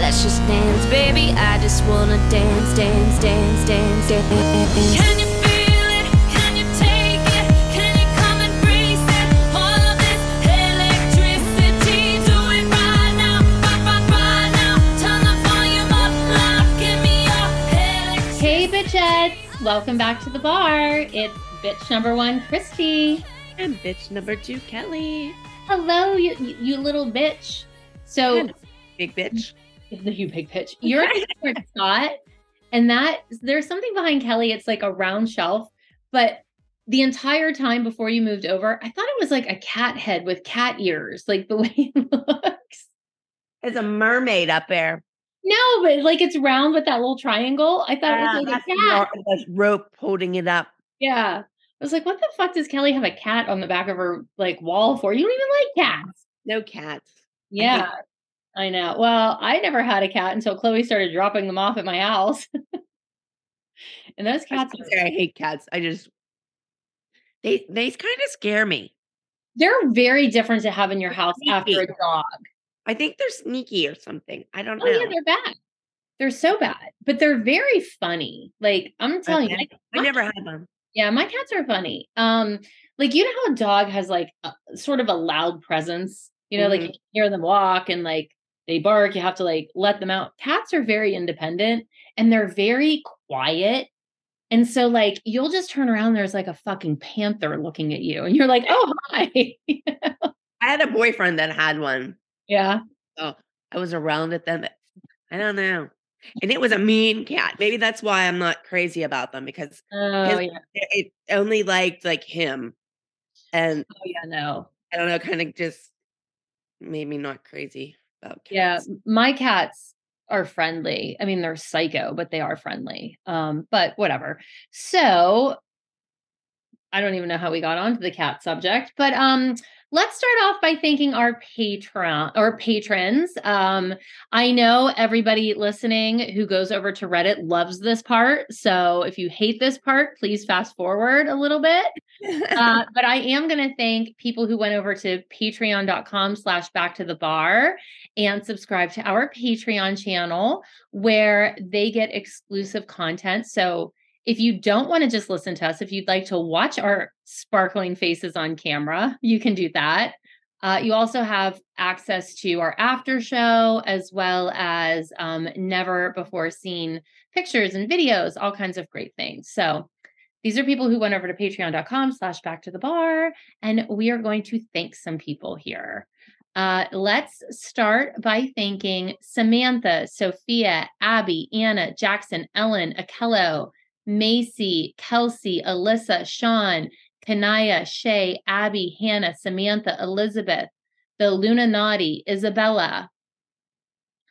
Let's just dance, baby. I just wanna dance, dance, dance, dance, dance. Can you it? Can you take it? Can you come and breathe it? All of this electricity, do it right now, right, right, right now. Turn the volume up loud, give me your electricity. Hey, bitchettes! Welcome back to the bar. It's bitch number one, Christi. And bitch number two, Kelly. Hello, you, you, you little bitch. So, And Big bitch. You big pitch. You're a Scott, and that there's something behind Kelly. It's like a round shelf, but the entire time before you moved over, I thought it was like a cat head with cat ears, like the way it looks. There's a mermaid up there. No, but like it's round with that little triangle. I thought Ah, it was like that's a cat. that's rope holding it up. Yeah. I was like, what the fuck does Kelly have a cat on the back of her like wall for? You don't even like cats. No cats. Yeah. I know. Well, I never had a cat until Chloe started dropping them off at my house. and those cats can't are say I hate cats. I just they they kind of scare me. they're very different to have in your house after a dog. I think they're sneaky or something. I don't Oh know. yeah, they're bad. They're so bad, but they're very funny. Like I'm telling you, Okay. my- I my never had them. Yeah, my cats are funny. Um, like you know how a dog has like a, sort of a loud presence. You know, like Mhm. you hear them walk and like they bark. You have to like let them out. Cats are very independent and they're very quiet. And so like you'll just turn around, there's like a fucking panther looking at you, and you're like, oh hi. I had a boyfriend that had one. yeah. Oh, I was around it then. I don't know. And it was a mean cat. Maybe that's why I'm not crazy about them because Oh his- yeah. it, it only liked like him. And Oh yeah, no. I don't know, kind of just made me not crazy about cats. Yeah, my cats are friendly. I mean, they're psycho, but they are friendly. Um, but whatever. So I don't even know how we got onto the cat subject, but um let's start off by thanking our patron or patrons. Um I know everybody listening who goes over to Reddit loves this part. So if you hate this part, please fast forward a little bit uh, but I am going to thank people who went over to patreon.com slash back to the bar and subscribe to our Patreon channel where they get exclusive content. So if you don't want to just listen to us, if you'd like to watch our sparkling faces on camera, you can do that. Uh, you also have access to our after show as well as um, never before seen pictures and videos, all kinds of great things. So these are people who went over to patreon.com slash back to the bar, and we are going to thank some people here. Uh, let's start by thanking Samantha, Sophia, Abby, Anna, Jackson, Ellen, Akello, Macy, Kelsey, Alyssa, Sean, Kanaya, Shay, Abby, Hannah, Samantha, Elizabeth, the Lunanati, Isabella,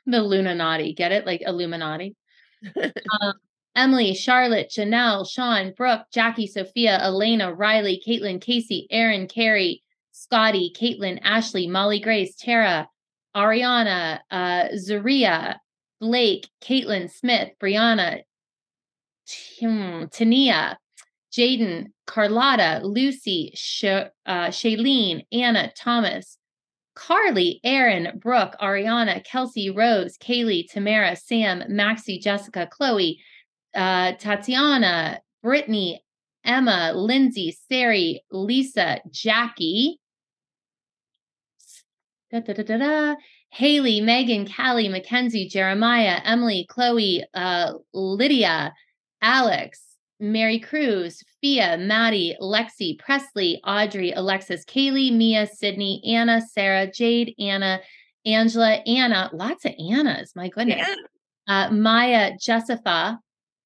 the Lunanati, get it? Like Illuminati. um, Emily, Charlotte, Janelle, Sean, Brooke, Jackie, Sophia, Elena, Riley, Caitlin, Casey, Aaron, Carrie, Scotty, Caitlin, Ashley, Molly Grace, Tara, Ariana, uh, Zaria, Blake, Caitlin, Smith, Brianna, Tim, Tania, Jaden, Carlotta, Lucy, Sh- uh, Shailene, Anna, Thomas, Carly, Aaron, Brooke, Ariana, Kelsey, Rose, Kaylee, Tamara, Sam, Maxie, Jessica, Chloe, uh, Tatiana, Brittany, Emma, Lindsay, Sari, Lisa, Jackie, da, da, da, da, da, Haley, Megan, Callie, Mackenzie, Jeremiah, Emily, Chloe, uh, Lydia, Alex, Mary Cruz, Fia, Maddie, Lexi, Presley, Audrey, Alexis, Kaylee, Mia, Sydney, Anna, Sarah, Jade, Anna, Angela, Anna, lots of Annas, my goodness. Yeah. Uh, Maya, Jessica,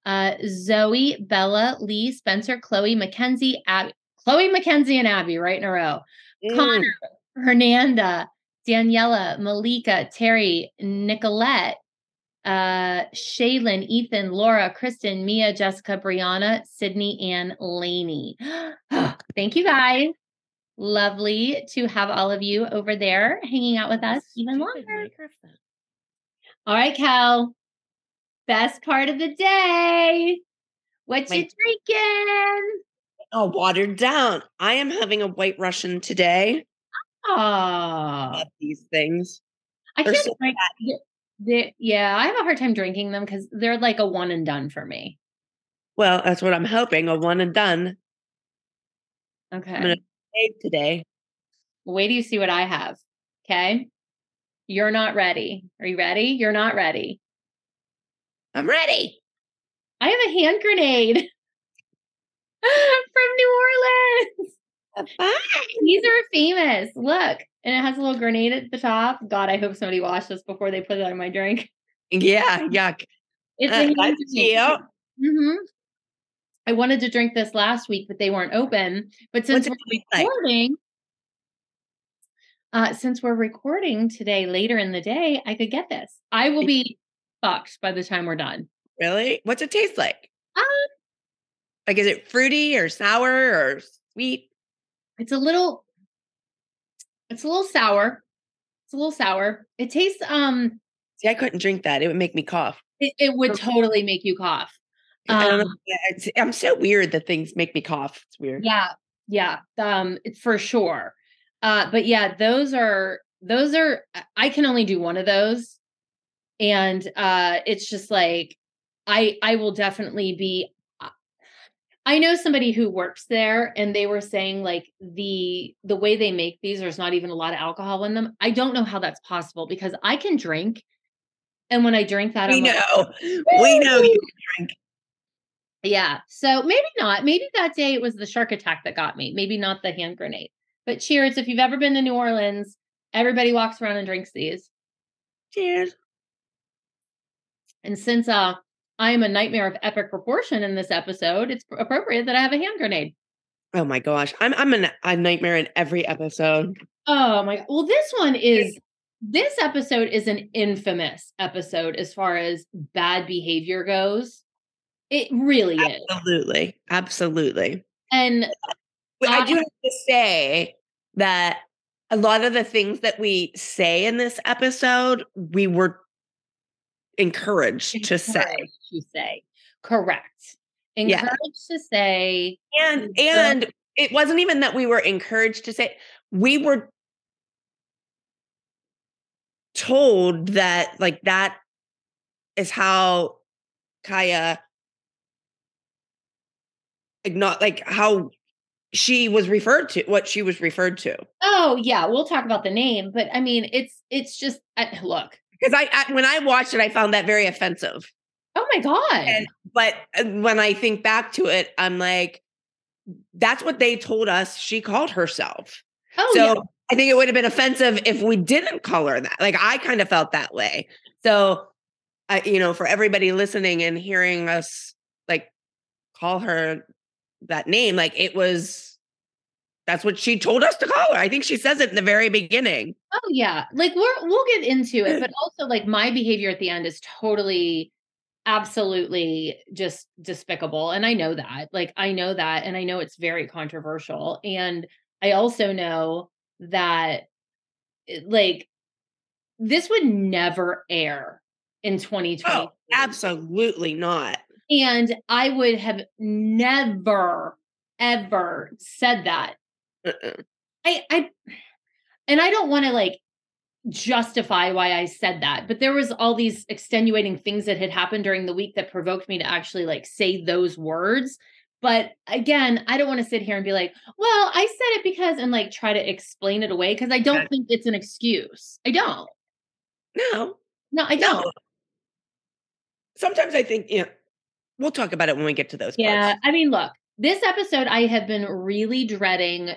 uh, Zoe, Bella, Lee, Spencer, Chloe, Mackenzie, Abby, Chloe, Mackenzie, and Abby, right in a row. Mm. Connor, Hernanda, Daniela, Malika, Terry, Nicolette, uh, Shaylin, Ethan, Laura, Kristen, Mia, Jessica, Brianna, Sydney, and Lainey. Thank you guys. Lovely to have all of you over there hanging out with us even Stupid longer. microphone. All right, Cal. Best part of the day. What you drinking? Oh, watered down. I am having a white Russian today. Oh, Love these things. I They're can't so drink. Th- th- yeah, I have a hard time drinking them because they're like a one and done for me. Well, that's what I'm hoping. A one and done. Okay. gonna- Save today. Wait do you see what I have. Okay. You're not ready. Are you ready? You're not ready. I'm ready. I have a hand grenade from New Orleans. These are famous. Look, and it has a little grenade at the top. God, I hope somebody washed this before they put it in my drink. Yeah, yuck. It's Uh, that's cute. hmm I wanted to drink this last week, but they weren't open. But since What's we're taste like? recording, uh, since we're recording today later in the day, I could get this. I will be fucked by the time we're done. Really? What's it taste like? Um, Like, is it fruity or sour or sweet? it's a little it's a little sour. It's a little sour. It tastes um See, I couldn't drink that. It would make me cough. it, it would totally make you cough. I don't know. Um, It's- I'm so weird that things make me cough. It's weird. Yeah, yeah, um, for sure. Uh, but yeah, those are those are. I- I can only do one of those, and uh, it's just like I I will definitely be. I know somebody who works there, and they were saying like the the way they make these, there's not even a lot of alcohol in them. I don't know how that's possible because I can drink, and when I drink that, We I'm like, know. We know you drink. yeah. So maybe not. Maybe that day it was the shark attack that got me. Maybe not the hand grenade. But cheers. If you've ever been to New Orleans, everybody walks around and drinks these. Cheers. And since uh I am a nightmare of epic proportion in this episode, it's appropriate that I have a hand grenade. Oh my gosh. I'm I'm an, a nightmare in every episode. Oh my well, this one is this episode is an infamous episode as far as bad behavior goes. It really is. Absolutely. Absolutely. And But I Uh, do have to say that a lot of the things that we say in this episode, we were encouraged to say. to say correct. Yeah. Encouraged to say And and it wasn't even that we were encouraged to say, we were told that like that is how Kaya not like how she was referred to, what she was referred to. Oh yeah, we'll talk about the name, but I mean, it's it's just I, look. Because I, I when I watched it, I found that very offensive. Oh my god! And but uh, when I think back to it, I'm like, that's what they told us she called herself. oh so yeah, I think it would have been offensive if we didn't call her that. Like I kind of felt that way. So I, you know, for everybody listening and hearing us like call her that name, like it was that's what she told us to call her. I think she says it in the very beginning. oh yeah. Like we're we'll get into it, but also like my behavior at the end is totally, absolutely just despicable, and I know that. Like I know that, and I know it's very controversial, and I also know that eh, like this would never air in 2020. Oh, absolutely not. And I would have never, ever said that. I, I, and I don't want to like justify why I said that, but there was all these extenuating things that had happened during the week that provoked me to actually like say those words. But again, I don't want to sit here and be like, well, I said it because, and like try to explain it away because I don't think it's an excuse. I don't. No, No, I don't. Sometimes I think, yeah, we'll talk about it when we get to those Yeah, parts. I mean, look, this episode I have been really dreading,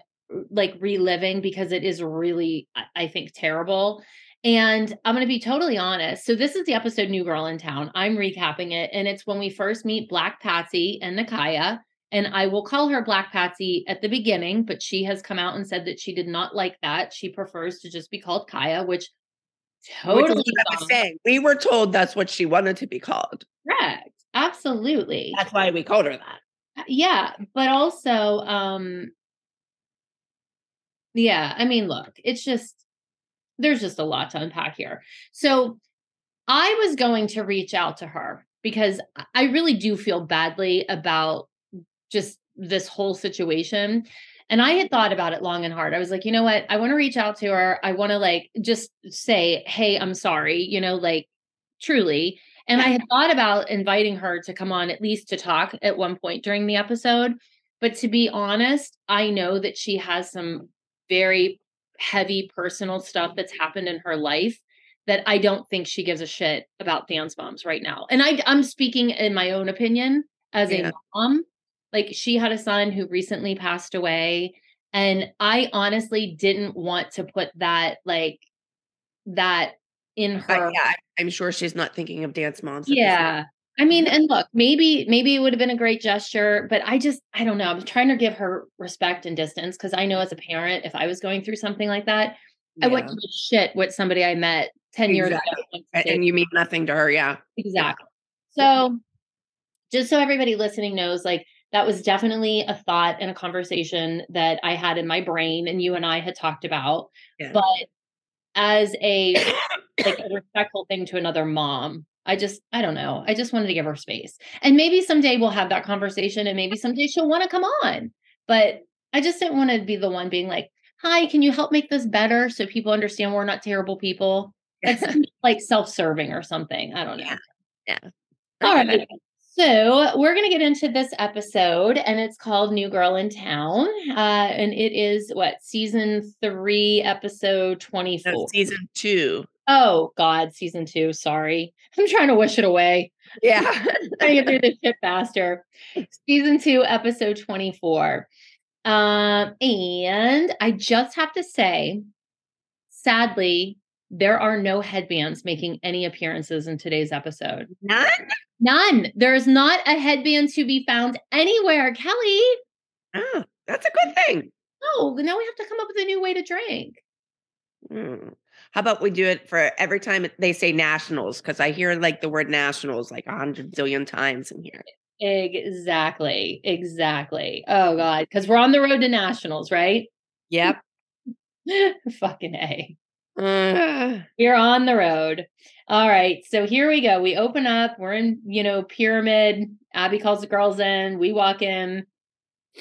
like reliving because it is really, I- think, terrible. And I'm going to be totally honest. So, this is the episode New Girl in Town. I'm recapping it. And it's when we first meet Black Patsy and Nicaya. And I will call her Black Patsy at the beginning, but she has come out and said that she did not like that. She prefers to just be called Kaya, which Which totally what I was saying. We were told that's what she wanted to be called. correct. Absolutely. That's why we called her that. Uh, yeah but also um yeah i mean look it's just there's just a lot to unpack here. So i was going to reach out to her because I- really do feel badly about just this whole situation and i had thought about it long and hard. I was like you know what? I want to reach out to her. I want to like just say hey i'm sorry you know like truly and I had thought about inviting her to come on at least to talk at one point during the episode. But to be honest, I know that she has some very heavy personal stuff that's happened in her life that I don't think she gives a shit about dance moms right now. And I, I'm speaking in my own opinion as Yeah. a mom. Like she had a son who recently passed away. And I honestly didn't want to put that, like, that in her. yeah, I- I'm sure she's not thinking of dance moms. Yeah. I mean, and look, maybe maybe it would have been a great gesture, but I just I don't know. I'm trying to give her respect and distance because I know as a parent, if I was going through something like that, I wouldn't give a shit what somebody I met 10 years ago. Exactly. wants to A- say And you mean nothing to her. Yeah. Exactly. So, just so everybody listening knows, like that was definitely a thought and a conversation that I had in my brain, and you and I had talked about. Yeah. But as a like a respectful thing to another mom, I just I don't know. I just wanted to give her space, and maybe someday we'll have that conversation, and maybe someday she'll want to come on. But I just didn't want to be the one being like, "Hi, can you help make this better so people understand we're not terrible people?" That's like self-serving or something. I don't know. Yeah. Yeah. All right. So we're going to get into this episode, and it's called New Girl in Town. Uh, and it is what, season three, episode 24. No, season two. Oh, God, season two. Sorry. I'm trying to wish it away. Yeah. to get through this shit faster. Season two, episode 24. Um, and I just have to say, sadly, there are no headbands making any appearances in today's episode. None? None. There is not a headband to be found anywhere. Kelly, Oh, that's a good thing. Oh, now we have to come up with a new way to drink. Hmm. How about we do it for every time they say nationals? Because I hear like the word nationals like a hundred zillion times in here. Exactly. Exactly. Oh, God. Because we're on the road to nationals, right? Yep. Fucking A. Uh, We're on the road. All right. So here we go. We open up. We're in, you know, pyramid. Abby calls the girls in. We walk in.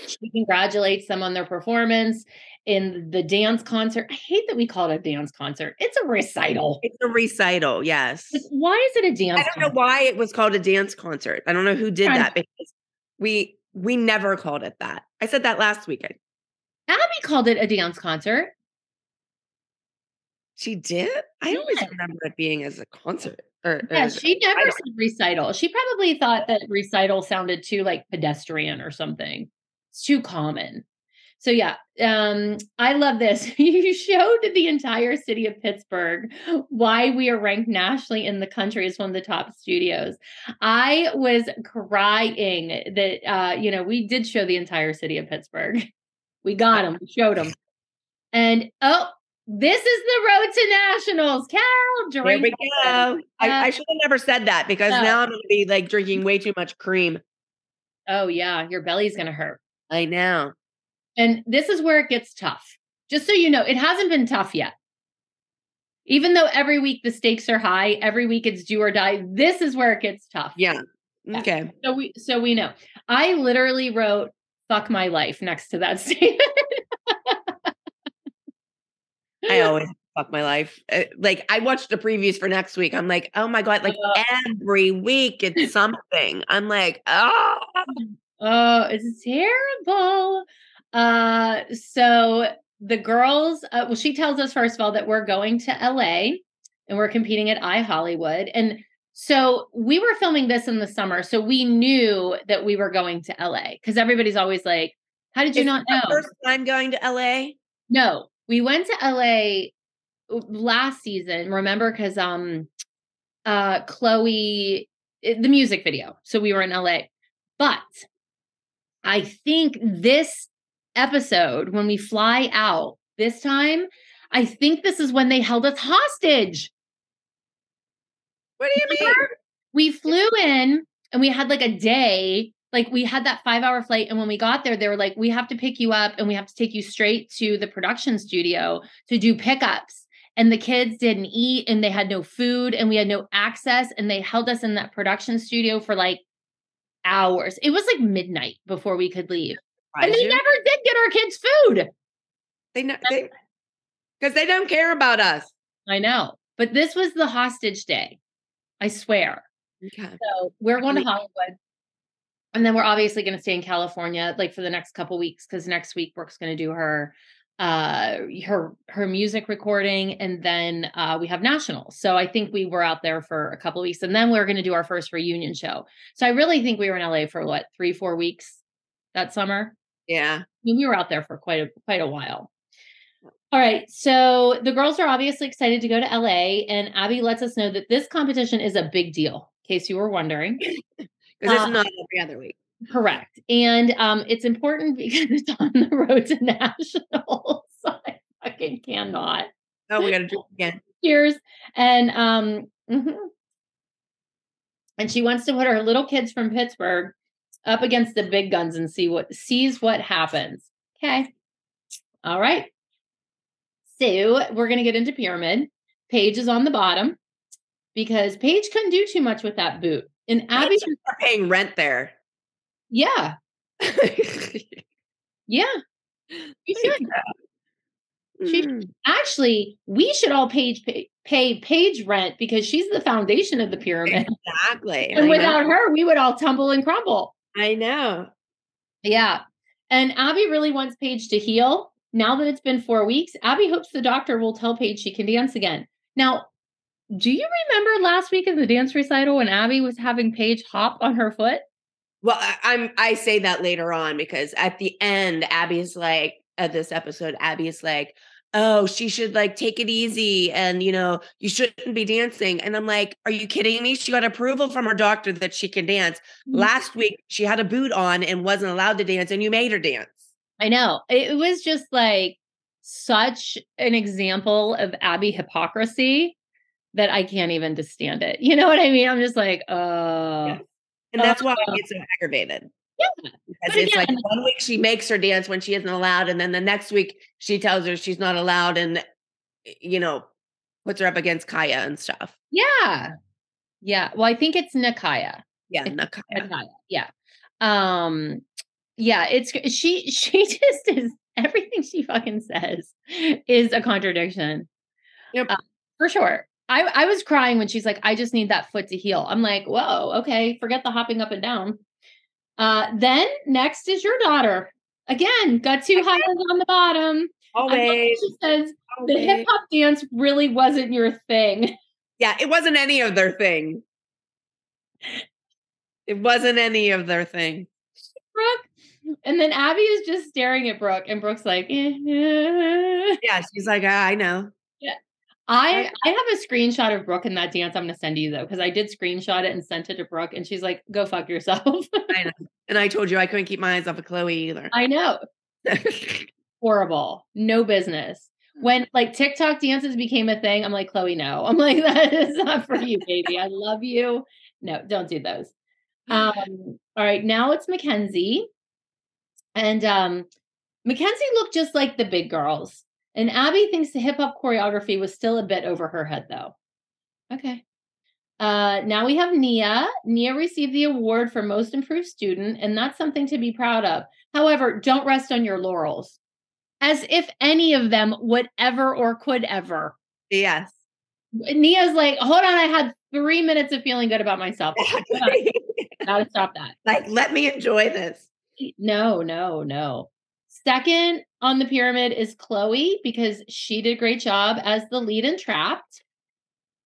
She congratulates them on their performance in the dance concert. I hate that we call it a dance concert. It's a recital. it's a recital. Yes. Like, Why is it a dance? I don't know why it was called a dance concert. I don't know who did that because we we never called it that. I said that last weekend. Abby called it a dance concert. She did. I always remember it being as a concert. Or, Yeah, or- she never said recital. She probably thought that recital sounded too like pedestrian or something. It's too common. So yeah, um, I love this. you showed the entire city of Pittsburgh why we are ranked nationally in the country as one of the top studios. I was crying that uh, you know we did show the entire city of Pittsburgh. We got them. We showed them. And oh, this is the road to nationals. Cal, Here we go. I, I should have never said that because no. now I'm going to be like drinking way too much cream. Oh yeah, your belly's gonna hurt. I know. And this is where it gets tough. Just so you know, it hasn't been tough yet. Even though every week the stakes are high, every week it's do or die. This is where it gets tough. Yeah. Yeah. Okay. So we so we know. I literally wrote "fuck my life" next to that statement. I always fuck my life. Uh, Like I watched the previews for next week. I'm like, oh my god! Like Uh. every week it's something. I'm like, oh, Oh, it's terrible. Uh, so the girls, uh, well, she tells us first of all that we're going to LA and we're competing at I Hollywood. And so we were filming this in the summer, so we knew that we were going to LA because everybody's always like, "How did you Is not know?" First time going to LA. No, we went to LA last season. Remember, because um, uh, Chloe, it- the music video. So we were in LA, but I think this episode, when we fly out this time, I think this is when they held us hostage. What do you mean? We flew in and we had like a day, like we had that five hour flight. And when we got there, they were like, we have to pick you up and we have to take you straight to the production studio to do pickups. And the kids didn't eat and they had no food and we had no access. And they held us in that production studio for like hours. It was like midnight before we could leave. And they you? never did get our kids food. They know they because they don't care about us. I know. But this was the hostage day. I swear. Okay. So we're going to Hollywood. And then we're obviously going to stay in California like for the next couple weeks because next week Brooke's going to do her uh her her music recording and then uh we have nationals. So I think we were out there for a couple weeks and then we're going to do our first reunion show. So I really think we were in LA for what, 3 4 weeks that summer. Yeah. I mean, we were out there for quite a quite a while. All right, so the girls are obviously excited to go to LA, and Abby lets us know that this competition is a big deal. In case you were wondering, Because it's Uh, not every other week. correct, and um, it's important because it's on the road to nationals. I fucking cannot. Oh, we got to do it again. Cheers. And um, mhm. and she wants to put her little kids from Pittsburgh up against the big guns and see what sees what happens. Okay. All right. So we're gonna get into pyramid. Paige is on the bottom because Paige couldn't do too much with that boot. And Abby, paying rent there. yeah, yeah. You should. She- Mm. Actually, we should all page pay, pay Paige rent because she's the foundation of the pyramid. exactly. And I without know. her, we would all tumble and crumble. I know. Yeah. And Abby really wants Paige to heal. Now that it's been four weeks, Abby hopes the doctor will tell Paige she can dance again. Now, do you remember last week in the dance recital when Abby was having Paige hop on her foot? Well, I, I'm I say that later on because at the end, Abby's like at this episode, Abby's like, oh, she should like take it easy and you know, you shouldn't be dancing. And I'm like, are you kidding me? She got approval from her doctor that she can dance. Last week she had a boot on and wasn't allowed to dance, and you made her dance. I know. It was just like such an example of Abby hypocrisy that I can't even just stand it. You know what I mean? I'm just like, uh, Yes. And that's why I get so aggravated. Yeah. Because it's like one week she makes her dance when she isn't allowed, and then the next week she tells her she's not allowed and you know, puts her up against Kaya and stuff. yeah. Yeah. Well, I think it's Nicaya. Yeah, It's not Kaya. Nicaya. Yeah. Um, yeah, it's she she just is everything she fucking says is a contradiction. Yep. Uh, for sure. I, I was crying when she's like, I just need that foot to heal. I'm like, whoa, okay, forget the hopping up and down. Uh, then next is your daughter. Again, got two highlights on the bottom. Always. She says the hip hop dance really wasn't your thing. Yeah, it wasn't any of their thing. It wasn't any of their thing. Brooke. And then Abby is just staring at Brooke, and Brooke's like, eh, eh. Yeah, she's like, ah, I know. I I have a screenshot of Brooke in that dance. I'm gonna send you though, because I did screenshot it and sent it to Brooke, and she's like, "Go fuck yourself." I know. And I told you I couldn't keep my eyes off of Chloe either. I know, horrible, no business. When like TikTok dances became a thing, I'm like, Chloe, no. I'm like, that is not for you, baby. I love you. No, don't do those. Um, all right, now it's Mackenzie. And um, Mackenzie looked just like the big girls. And Abby thinks the hip hop choreography was still a bit over her head, though. Okay. Uh, now we have Nia. Nia received the award for most improved student, and that's something to be proud of. However, don't rest on your laurels, as if any of them would ever or could ever. yes. Nia's like, hold on, I had three minutes of feeling good about myself. Gotta stop that. like, let me enjoy this. No, no, no. Second on the pyramid is Chloe because she did a great job as the lead in Trapped.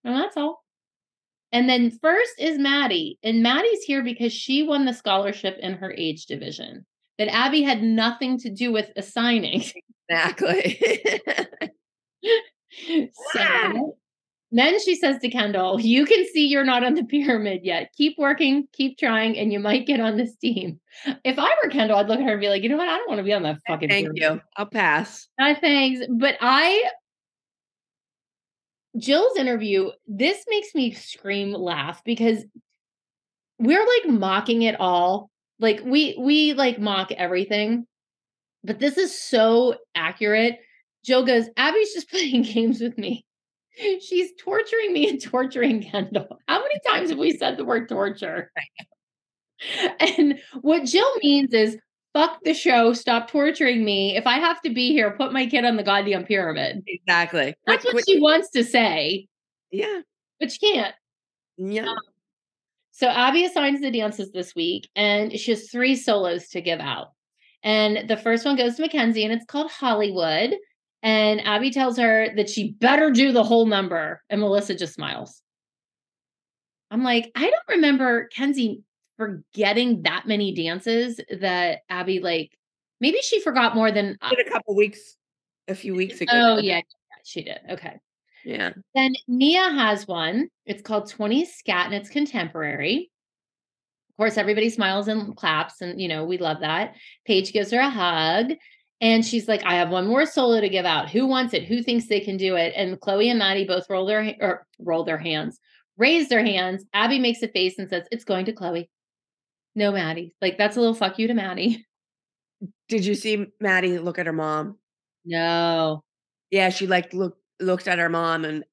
And that's all. And then first is Maddie. And Maddie's here because she won the scholarship in her age division that Abby had nothing to do with assigning. Exactly. so ah! Then she says to Kendall, You can see you're not on the pyramid yet. Keep working, keep trying, and you might get on this team. If I were Kendall, I'd look at her and be like, You know what? I don't want to be on that fucking Thank pyramid. you. I'll pass. Uh, thanks. But I, Jill's interview, this makes me scream laugh because we're like mocking it all. Like we we like mock everything, but this is so accurate. Jill goes, Abby's just playing games with me. She's torturing me and torturing Kendall. How many times have we said the word torture? And what Jill means is fuck the show, stop torturing me. If I have to be here, put my kid on the goddamn pyramid. Exactly. That's what quit- she wants to say, Yeah. but she can't. Yeah. Um, so Abby assigns the dances this week, and she has three solos to give out. And the first one goes to Mackenzie, and it's called Hollywood. And Abby tells her that she better do the whole number, and Melissa just smiles. I'm like, I don't remember Kenzie forgetting that many dances that Abby like. Maybe she forgot more than. A couple weeks, a few weeks ago. Oh yeah, she did. Okay. Yeah. Then Nia has one. It's called 20 Scat and it's contemporary. Of course, everybody smiles and claps, and you know, we love that. Paige gives her a hug. And she's like, I have one more solo to give out. Who wants it? Who thinks they can do it? And Chloe and Maddie both roll their or roll their hands, raise their hands. Abby makes a face and says, It's going to Chloe. No, Maddie. Like that's a little fuck you to Maddie. Did you see Maddie look at her mom? No. Yeah, she like looked looked at her mom and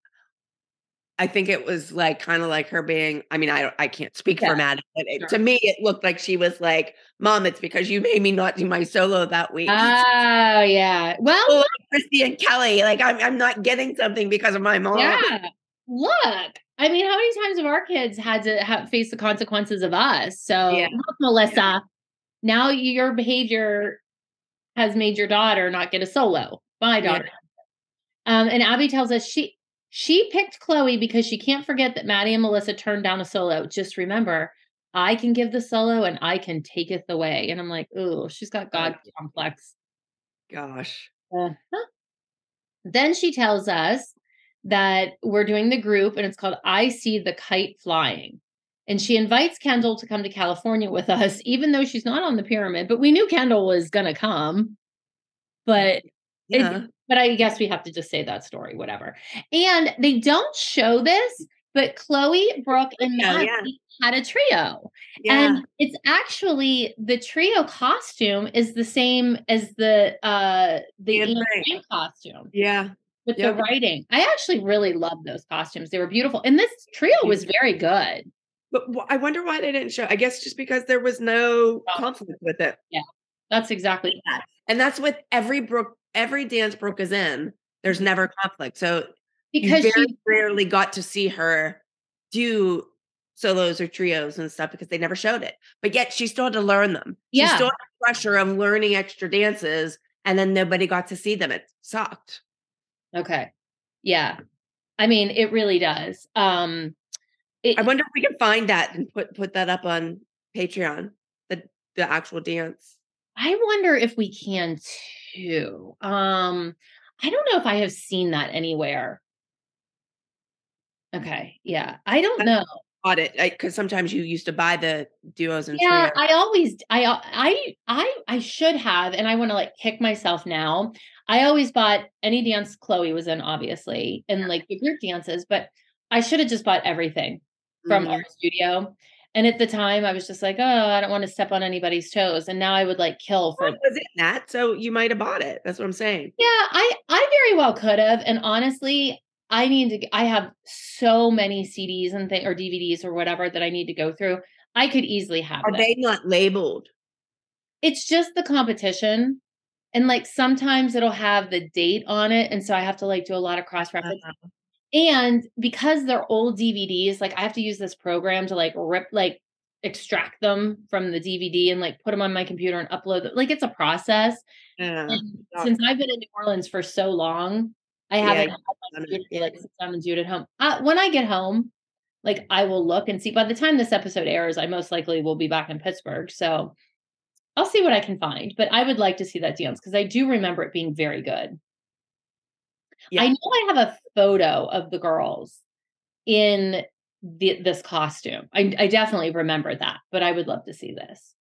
I think it was like kind of like her being, I mean, I don't I can't speak Yeah, for Maddie, but it, sure. to me it looked like she was like, Mom, it's because you made me not do my solo that week. Oh, yeah. Well, Oh, Christi and Kelly, like I'm I'm not getting something because of my mom. Yeah. Look, I mean, how many times have our kids had to have, face the consequences of us? So, Yeah. look, Melissa, now your behavior has made your daughter not get a solo. My Yeah. daughter. Um, and Abby tells us she she picked Chloe because she can't forget that Maddie and Melissa turned down a solo. Just remember, I can give the solo and I can taketh away. And I'm like, oh, she's got God complex. Gosh. Uh-huh. Then she tells us that we're doing the group and it's called I See the Kite Flying. And she invites Kendall to come to California with us, even though she's not on the pyramid. But we knew Kendall was going to come. But it- but I guess we have to just say that story, whatever. And they don't show this, but Chloe, Brooke, and Yeah, Maddie yeah. had a trio. yeah. And it's actually the trio costume is the same as the uh the Anne Anne Frank. Frank costume yeah. with Yep. the writing. I actually really love those costumes. They were beautiful. And this trio was very good. But I wonder why they didn't show. I guess just because there was no Oh. conflict with it. Yeah. That's exactly that. And that's with every Brooke, every dance Brooke is in. There's never conflict. So Because you she rarely got to see her do solos or trios and stuff because they never showed it. But yet she still had to learn them. She Yeah. still had the pressure of learning extra dances, and then nobody got to see them. It sucked. Okay. Yeah. I mean, it really does. Um it, I wonder if we can find that and put put that up on Patreon. The the actual dance. I wonder if we can Um, I don't know if I have seen that anywhere. Okay, yeah, I don't I- know. Bought it because sometimes you used to buy the duos and Yeah, trios. I always, I, I, I, I should have, and I want to like kick myself now. I always bought any dance Chloe was in, obviously, and like the group dances, but I should have just bought everything from Mhm. our studio. And at the time, I was just like, oh, I don't want to step on anybody's toes. And now I would like kill for it was in that, so you might have bought it. That's what I'm saying. Yeah, I I very well could have. And honestly, I need to I have so many CDs and things or DVDs or whatever that I need to go through. I could easily have Are them. they not labeled? It's just the competition. And like sometimes it'll have the date on it. And so I have to like do a lot of cross reference. Uh-huh. And because they're old DVDs, like I have to use this program to like rip, like extract them from the DVD and like put them on my computer and upload them. Like it's a process. Yeah. And since I've been in New Orleans for so long, I haven't you had my done it, to, like yeah. sit down and do it at home. Uh, when I get home, like I will look and see. By the time this episode airs, I most likely will be back in Pittsburgh, so I'll see what I can find. But I would like to see that dance because I do remember it being very good. Yeah. I know I have a photo of the girls in the, this costume. I, I definitely remember that, but I would love to see this.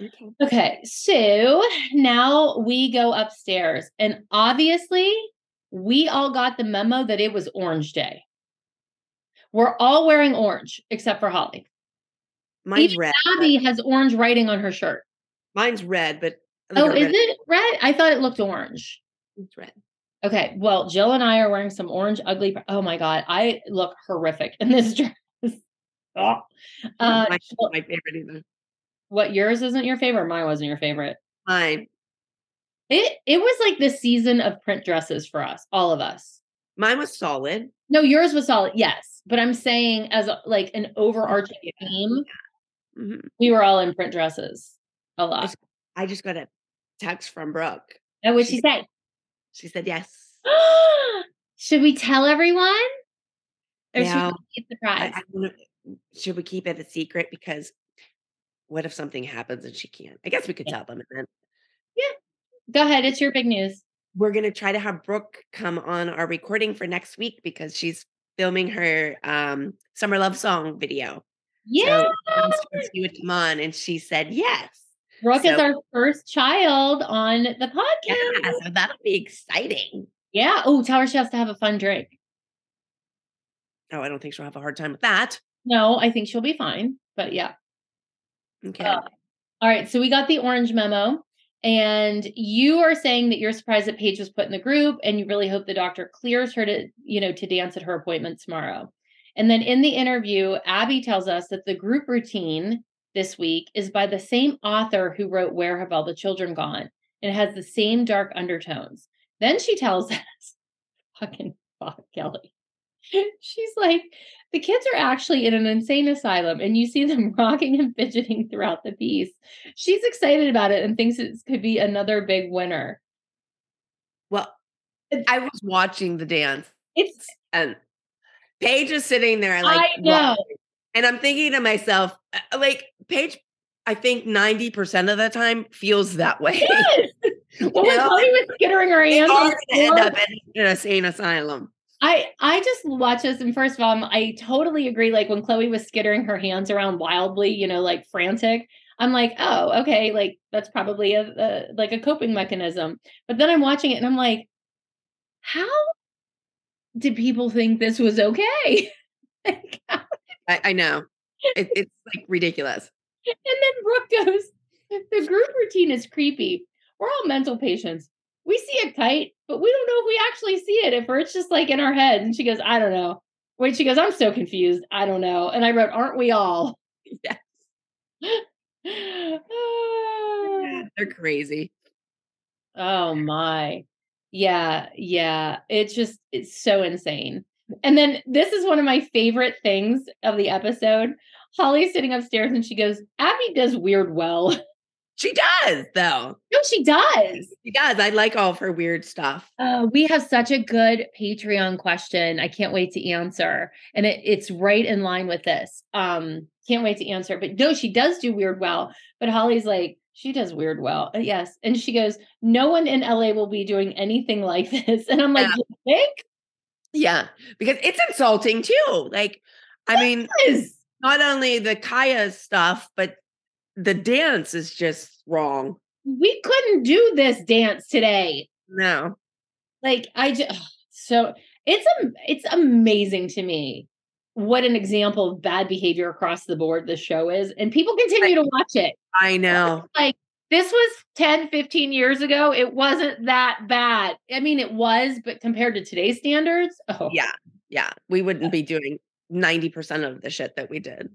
Okay. Okay, so now we go upstairs, and obviously, we all got the memo that it was Orange Day. We're all wearing orange except for Holly. Mine's Even red. Abby has orange writing on her shirt. Mine's red, but Oh, is red- it red? I thought it looked orange. It's red. Okay, well, Jill and I are wearing some orange ugly. Oh my god, I look horrific in this dress. Oh. Uh, Jill- my favorite either. what yours isn't your favorite? Mine wasn't your favorite. Mine. It it was like the season of print dresses for us, all of us. Mine was solid. No, yours was solid, yes. But I'm saying as a, like an overarching Yeah. theme, Mhm. we were all in print dresses a lot. I just got a text from Brooke. And what she she- say? She said yes. should we tell everyone? Or should No. we keep the I, surprise? I should we keep it a secret? Because what if something happens and she can't? I guess we could tell them. Then Yeah. Go ahead, it's your big news. we're going to try to have Brooke come on our recording for next week because she's filming her um, summer love song video. Yeah. So we asked her if she would come on, and she said yes. Brooke is our first child on the podcast. Yeah, so that'll be exciting. Yeah. Oh, tell her she has to have a fun drink. Oh, I don't think she'll have a hard time with that. No, I think she'll be fine. But yeah. Okay. Uh, All right. So we got the orange memo. And you are saying that you're surprised that Paige was put in the group and you really hope the doctor clears her to, you know, to dance at her appointment tomorrow. And then in the interview, Abby tells us that the group routine this week is by the same author who wrote Where Have All the Children Gone? And it has the same dark undertones. Then she tells us, fucking fuck Kelly. She's like, the kids are actually in an insane asylum and you see them rocking and fidgeting throughout the piece. She's excited about it and thinks it could be another big winner. Well, I was watching the dance It's and Paige is sitting there like I know. And I'm thinking to myself, uh, like Paige, I think 90% of the time feels that way. yes. Well, when? Chloe was skittering her hands, are going to end up in an insane asylum. I I just watch this and first of all, I'm- totally agree. Like when Chloe was skittering her hands around wildly, you know, like frantic. I'm like, oh, okay, like that's probably a, a like a coping mechanism. But then I'm watching it and I'm like, how did people think this was okay? Like, I, I know. It, it's like ridiculous. and then Brooke goes, the group routine is creepy. We're all mental patients. We see it kite, but we don't know if we actually see it, if or it's just like in our heads. And she goes, I don't know. Wait, she goes, I'm so confused. I don't know. And I wrote, Aren't we all? Yes. Ah. They're crazy. Oh my. Yeah, yeah. It's just it's so insane. And then this is one of my favorite things of the episode. Holly's sitting upstairs and she goes, Abby does weird well. She does, though. No, she does. She does. I like all of her weird stuff. Uh, we have such a good Patreon question. I can't wait to answer. And it, it's right in line with this. Um, can't wait to answer. But no, she does do weird well. But Holly's like, she does weird well. Uh, yes. And she goes, no one in LA will be doing anything like this. And I'm like, Yeah. you think? Yeah, because it's insulting too. Like, I mean, Yes. not only the Kaya stuff, but the dance is just wrong. We couldn't do this dance today. No. like i just so it's a it's amazing to me what an example of bad behavior across the board this show is and people continue to watch it I know. like this was 10 15 years ago it wasn't that bad i mean it was but compared to today's standards oh Yeah. Yeah. We wouldn't be doing 90% of the shit that we did.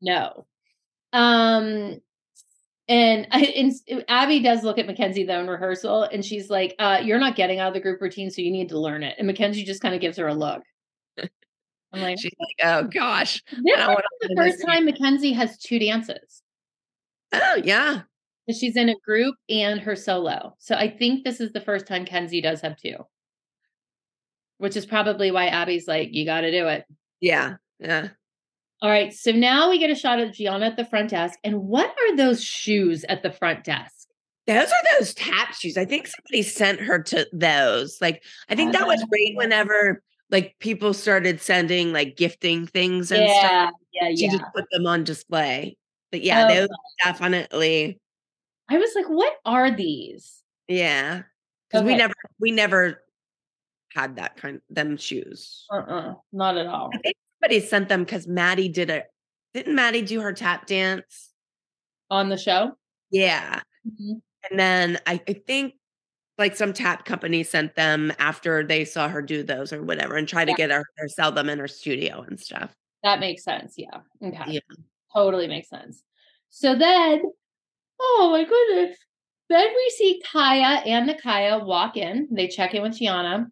no um and, I, and Abby does look at Mackenzie though in rehearsal, and she's like, uh, "You're not getting out of the group routine, so you need to learn it." And Mackenzie just kind of gives her a look. I'm like, She's like, oh gosh. This is the first time Mackenzie has two dances. Oh, yeah. She's in a group and her solo. So I think this is the first time Kenzie does have two. Which is probably why Abby's like, you got to do it. Yeah. Yeah. All right. So now we get a shot of Gianna at the front desk. And what are those shoes at the front desk? Those are those tap shoes. I think somebody sent her to those. Like, I think that was oh. right Oh. whenever like people started sending like gifting things and stuff. Yeah. stuff. Yeah. She Yeah. just put them on display. But yeah, Oh, those definitely. I was like, what are these? Yeah. Because we never we never had that kind them shoes. Uh uh Not at all. I think somebody sent them because Maddie did a didn't Maddie do her tap dance? On the show? Yeah. Mhm. And then I, I think like some tap company sent them after they saw her do those or whatever and try to Yeah. get her or sell them in her studio and stuff. That makes sense. Yeah. Okay. Yeah. Totally makes sense. So then, oh my goodness. Then we see Kaya and Nicaya walk in. They check in with. And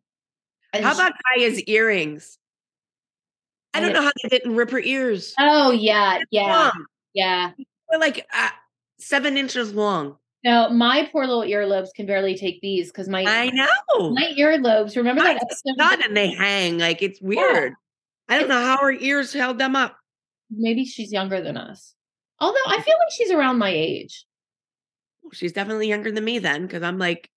How she- about Kaya's earrings? I don't know how they didn't rip her ears. Oh yeah, yeah, yeah. They're like uh, seven inches long. No, my poor little earlobes can barely take these because my I know. my earlobes. Remember I that episode? Not and they hang like it's weird. I don't know how her ears held them up. Maybe she's younger than us. Although I feel like she's around my age. She's definitely younger than me then because I'm like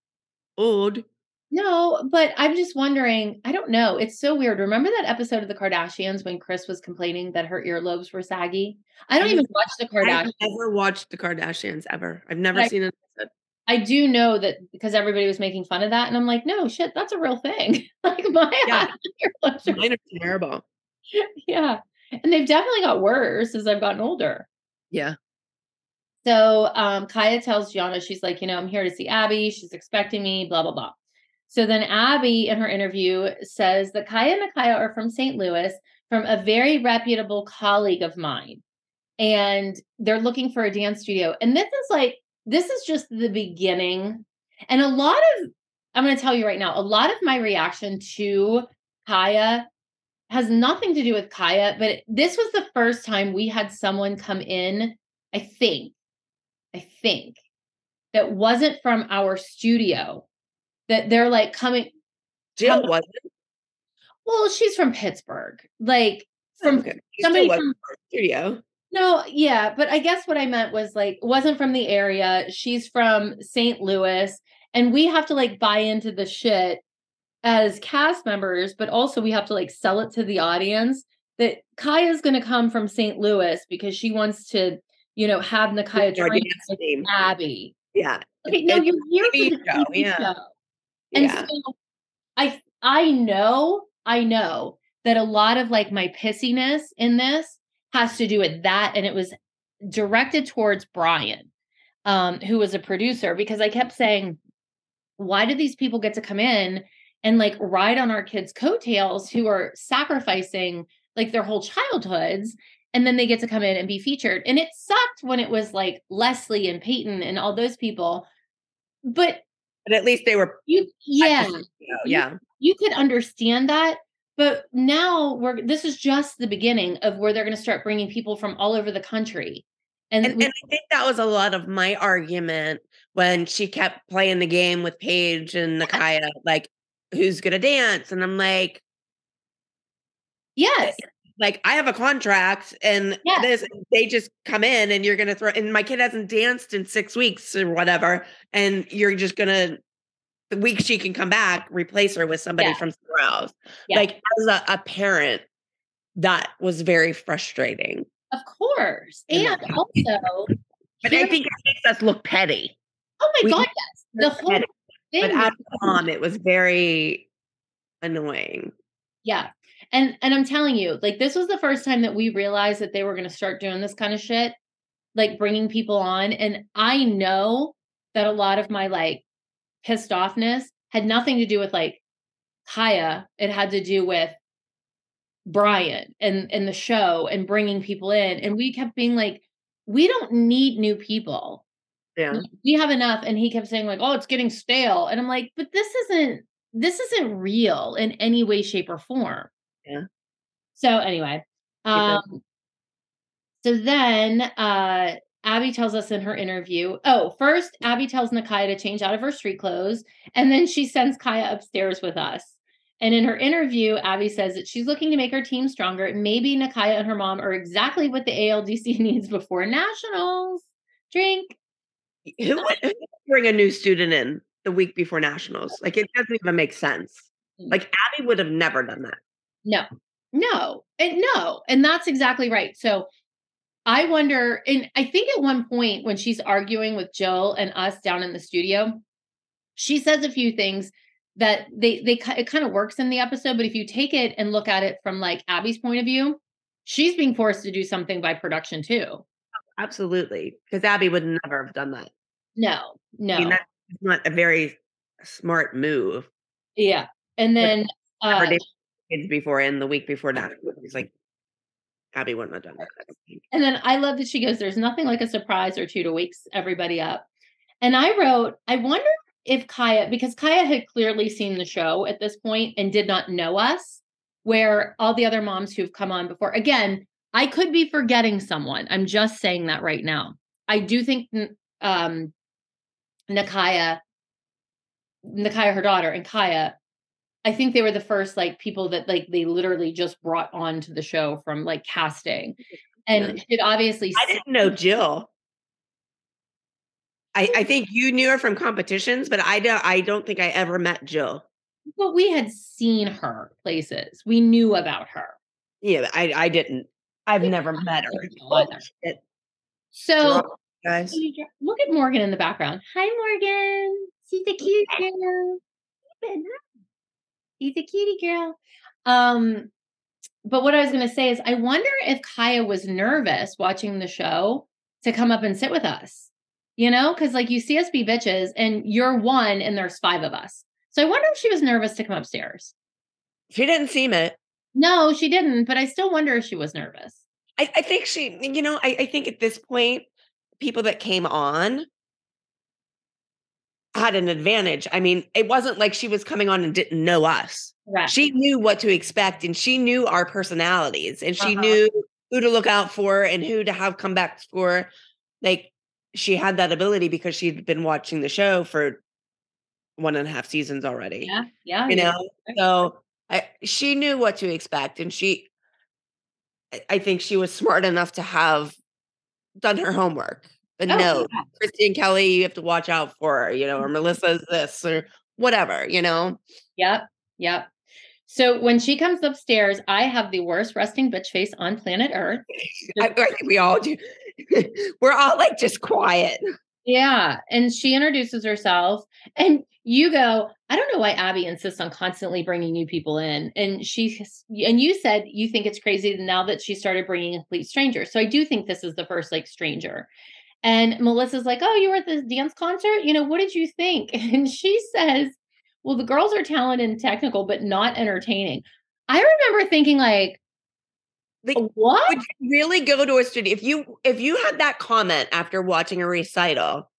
old. No, but I'm just wondering. I don't know. It's so weird. Remember that episode of the Kardashians when Kris was complaining that her earlobes were saggy? I don't I- even watch the Kardashians. I've never watched the Kardashians ever. I've never Right. seen an episode. I do know that because everybody was making fun of that, and I'm like, no, shit, that's a real thing. like my Yeah. earlobes are Mine are terrible. yeah. And they've definitely got worse as I've gotten older. Yeah. So um, Kaya tells Gianna, she's like, you know, I'm here to see Abby. She's expecting me, blah, blah, blah. So then Abby in her interview says that Kaya and Nicaya are from St. Louis from a very reputable colleague of mine. And they're looking for a dance studio. And this is like, this is just the beginning. And a lot of, I'm going to tell you right now, a lot of my reaction to Kaya has nothing to do with Kaya, but this was the first time we had someone come in, I think, I think, that wasn't from our studio. That they're like coming. Jill Come- wasn't. Well, she's from Pittsburgh. Like from Okay. Somebody from studio. no, yeah, but I guess what I meant was like wasn't from the area. She's from St. Louis, and we have to like buy into the shit as cast members, but also we have to like sell it to the audience that Kaya's going to come from St. Louis because she wants to, you know, have Nicaya It's our train with. Abby. Yeah. Okay, no, you're here for TV the show, TV yeah. show. And Yeah. so I I know, I know that a lot of like my pissiness in this has to do with that. And it was directed towards Brian, um, who was a producer, because I kept saying, why do these people get to come in and like ride on our kids' coattails who are sacrificing like their whole childhoods? And then they get to come in and be featured. And it sucked when it was like Leslie and Peyton and all those people. But But at least they were. you, yeah, you know, yeah. you could understand that but now we're this is just the beginning of where they're going to start bringing people from all over the country and, And, we- and I think that was a lot of my argument when she kept playing the game with Paige and Nicaya, like, who's gonna dance? And I'm like, yes like I have a contract and Yeah. this they just come in and you're gonna throw and my kid hasn't danced in six weeks or whatever, and you're just gonna the week she can come back, replace her with somebody Yeah. from somewhere else. Yeah. Like as a, a parent, that was very frustrating. of course and also But I think it makes us look petty. oh my we- god yes the whole petty. thing But as a mom, it was very annoying. yeah and and i'm telling you like this was the first time that we realized that they were going to start doing this kind of shit like bringing people on and i know that a lot of my like pissed offness had nothing to do with like Kaya. It had to do with Brian and and the show and bringing people in. And we kept being like, we don't need new people. Yeah. We have enough. And he kept saying like, oh, it's getting stale. And I'm like, but this isn't this isn't real in any way, shape, or form. Yeah. So anyway, um, so then uh Abby tells us in her interview. Oh, first, Abby tells Nicaya to change out of her street clothes, and then she sends Kaya upstairs with us. And in her interview, Abby says that she's looking to make her team stronger. Maybe Nicaya and her mom are exactly what the ALDC needs before nationals. Drink. Who would, bring a new student in the week before nationals? Like it doesn't even make sense. Mm. Like Abby would have never done that. No, no, and no. And that's exactly right. So I wonder, and I think at one point when she's arguing with Jill and us down in the studio, she says a few things that they they it kind of works in the episode, but if you take it and look at it from like Abby's point of view, she's being forced to do something by production too. Absolutely. Because Abby would never have done that. No, no. I mean, that's not a very smart move. yeah. And then uh kids before and the week before nationals. It's like Abby wouldn't have done that. I don't think. And then I love that she goes, There's nothing like a surprise or two to wakes everybody up. And I wrote, I wonder if Kaya, because Kaya had clearly seen the show at this point and did not know us, where all the other moms who've come on before, again, I could be forgetting someone. I'm just saying that right now. I do think um, Nicaya, Nicaya, her daughter, and Kaya, I think they were the first like people that like they literally just brought on to the show from like casting. And it obviously I didn't know Jill. I, I think you knew her from competitions, but I don't I don't think I ever met Jill. But we had seen her places. We knew about her. Yeah, I I didn't. I've Yeah, never met her. Oh, So guys. look at Morgan in the background. Hi, Morgan. She's a cute girl. She's a cutie girl. Um, but what I was going to say is, I wonder if Kaya was nervous watching the show to come up and sit with us. You know, because like you see us be bitches, and you're one, and there's five of us. So I wonder if she was nervous to come upstairs. She didn't seem it. No, she didn't, but I still wonder if she was nervous. I, I think she, you know, I, I think at this point, people that came on had an advantage. I mean, it wasn't like she was coming on and didn't know us. Correct. She knew what to expect and she knew our personalities and she Uh-huh. knew who to look out for and who to have comebacks for. Like she had that ability because she'd been watching the show for one and a half seasons already. yeah, yeah. You you're know, right. so I, she knew what to expect and she I think she was smart enough to have done her homework and Oh, know yeah. Christi and Kelly, you have to watch out for, her, you know, or Melissa's this or whatever, you know. Yep. Yep. So when she comes upstairs, I have the worst resting bitch face on planet Earth. I, I think we all do. We're all like just quiet. Yeah. And she introduces herself, and you go, I don't know why Abby insists on constantly bringing new people in. And she, and you said you think it's crazy now that she started bringing a complete stranger. So I do think this is the first like stranger. And Melissa's like, Oh, you were at this dance concert? You know, what did you think? And she says, Well, the girls are talented and technical, but not entertaining. I remember thinking, like, Like, what? would you really go to a studio if you if you had that comment after watching a recital?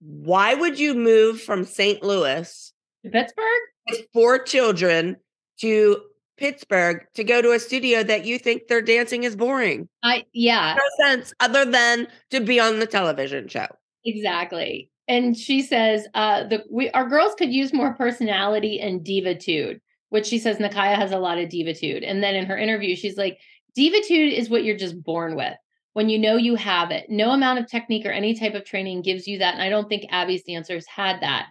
Why would you move from St. Louis to Pittsburgh? with four children to Pittsburgh to go to a studio that you think their dancing is boring? I, yeah. No sense other than to be on the television show. Exactly. And she says, uh, the we our girls could use more personality and divitude, which she says Nicaya has a lot of divitude. And then in her interview, she's like, divitude is what you're just born with. When you know you have it. No amount of technique or any type of training gives you that. And I don't think Abby's dancers had that.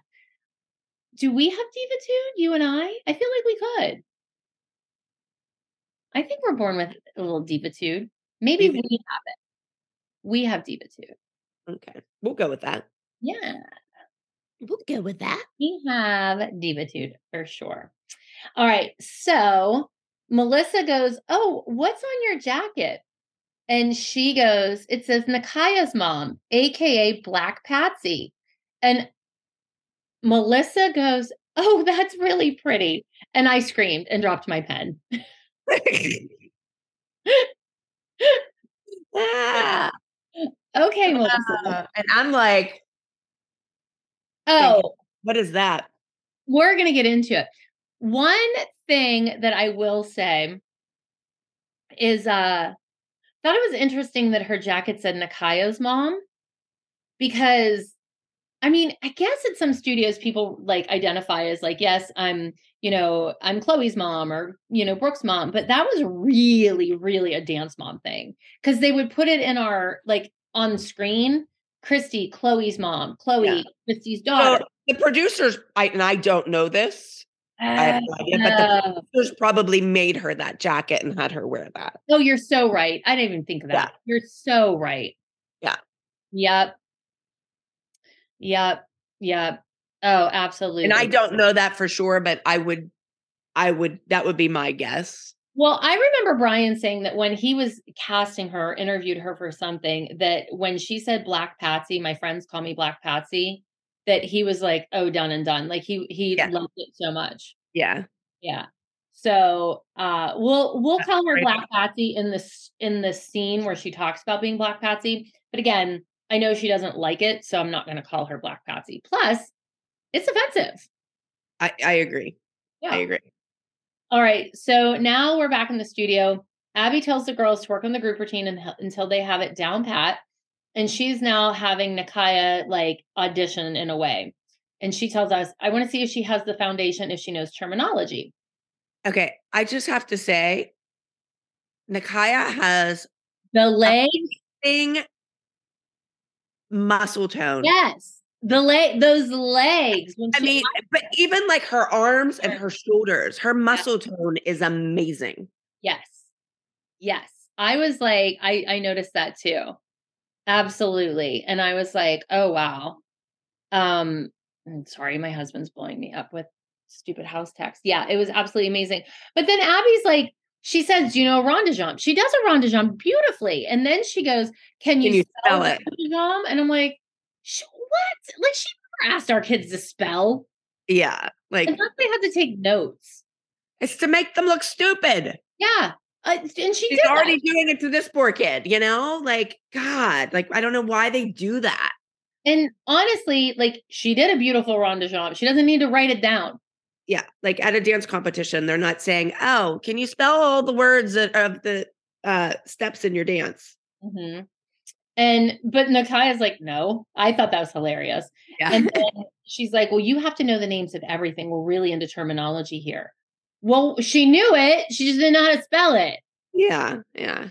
Do we have divitude, you and I? I feel like we could. I think we're born with a little divitude. Maybe Divi- we have it. We have divitude. Okay, we'll go with that. Yeah. We'll go with that. We have divitude for sure. All right. So Melissa goes, Oh, what's on your jacket? And she goes, It says Nicaya's mom, AKA Black Patsy. And Melissa goes, Oh, that's really pretty. And I screamed and dropped my pen. Ah, Okay, Melissa. uh, and I'm like, Oh, what is that? we're going to get into it. One thing that I will say is uh thought it was interesting that her jacket said Nicaya's mom because I mean, I guess at some studios people like identify as like yes, I'm, you know, I'm Chloe's mom or, you know, Brooke's mom, but that was really really a dance mom thing cuz they would put it in our like on screen Christi, Chloe's mom, Chloe, Yeah. Christi's daughter. So the producers, I, and I don't know this. I have no idea, but the Oh. producers probably made her that jacket and had her wear that. Oh, you're so right. I didn't even think of Yeah. that. You're so right. Yeah. Yep. Yep. Yep. Oh, absolutely. And I don't know that for sure, but I would, I would, that would be my guess. Well, I remember Brian saying that when he was casting her, interviewed her for something, that when she said Black Patsy, my friends call me Black Patsy, that he was like, oh, done and done. Like he he Yeah. loved it so much. Yeah. Yeah. So uh we'll we'll That's call her. Black Patsy in this in the scene where she talks about being Black Patsy. But again, I know she doesn't like it, so I'm not gonna call her Black Patsy. Plus, it's offensive. I, I agree. Yeah. I agree. All right. So now we're back in the studio. Abby tells the girls to work on the group routine until they have it down pat. And she's now having Nicaya like audition in a way. And she tells us, I want to see if she has the foundation, if she knows terminology. Okay. I just have to say, Nicaya has The legs, thing muscle tone. yes. the leg, those legs. When I mean, but even like her arms and her shoulders, her muscle tone is amazing. yes, yes. I was like, I I noticed that too, absolutely, and I was like, oh wow. Um, I'm sorry, my husband's blowing me up with stupid house text. Yeah, it was absolutely amazing. But then Abby's like, she says, "Do you know a ronde jump?" She does a ronde jump beautifully, and then she goes, "Can you, Can you spell spell it? And I'm like, "What?" Like she never asked our kids to spell. Yeah. Like then they had to take notes. it's to make them look stupid. Yeah. Uh, and she She's did already that. doing it to this poor kid, you know? Like, God, like I don't know why they do that. And honestly, like she did a beautiful ronde jump. She doesn't need to write it down. Yeah. Like at a dance competition, they're not saying, Oh, can you spell all the words of of the uh steps in your dance? Mhm. And but Nicaya's like, no. I thought that was hilarious. Yeah. And then she's like, well, you have to know the names of everything. We're really into terminology here. Well, she knew it. She just didn't know how to spell it. yeah. Yeah.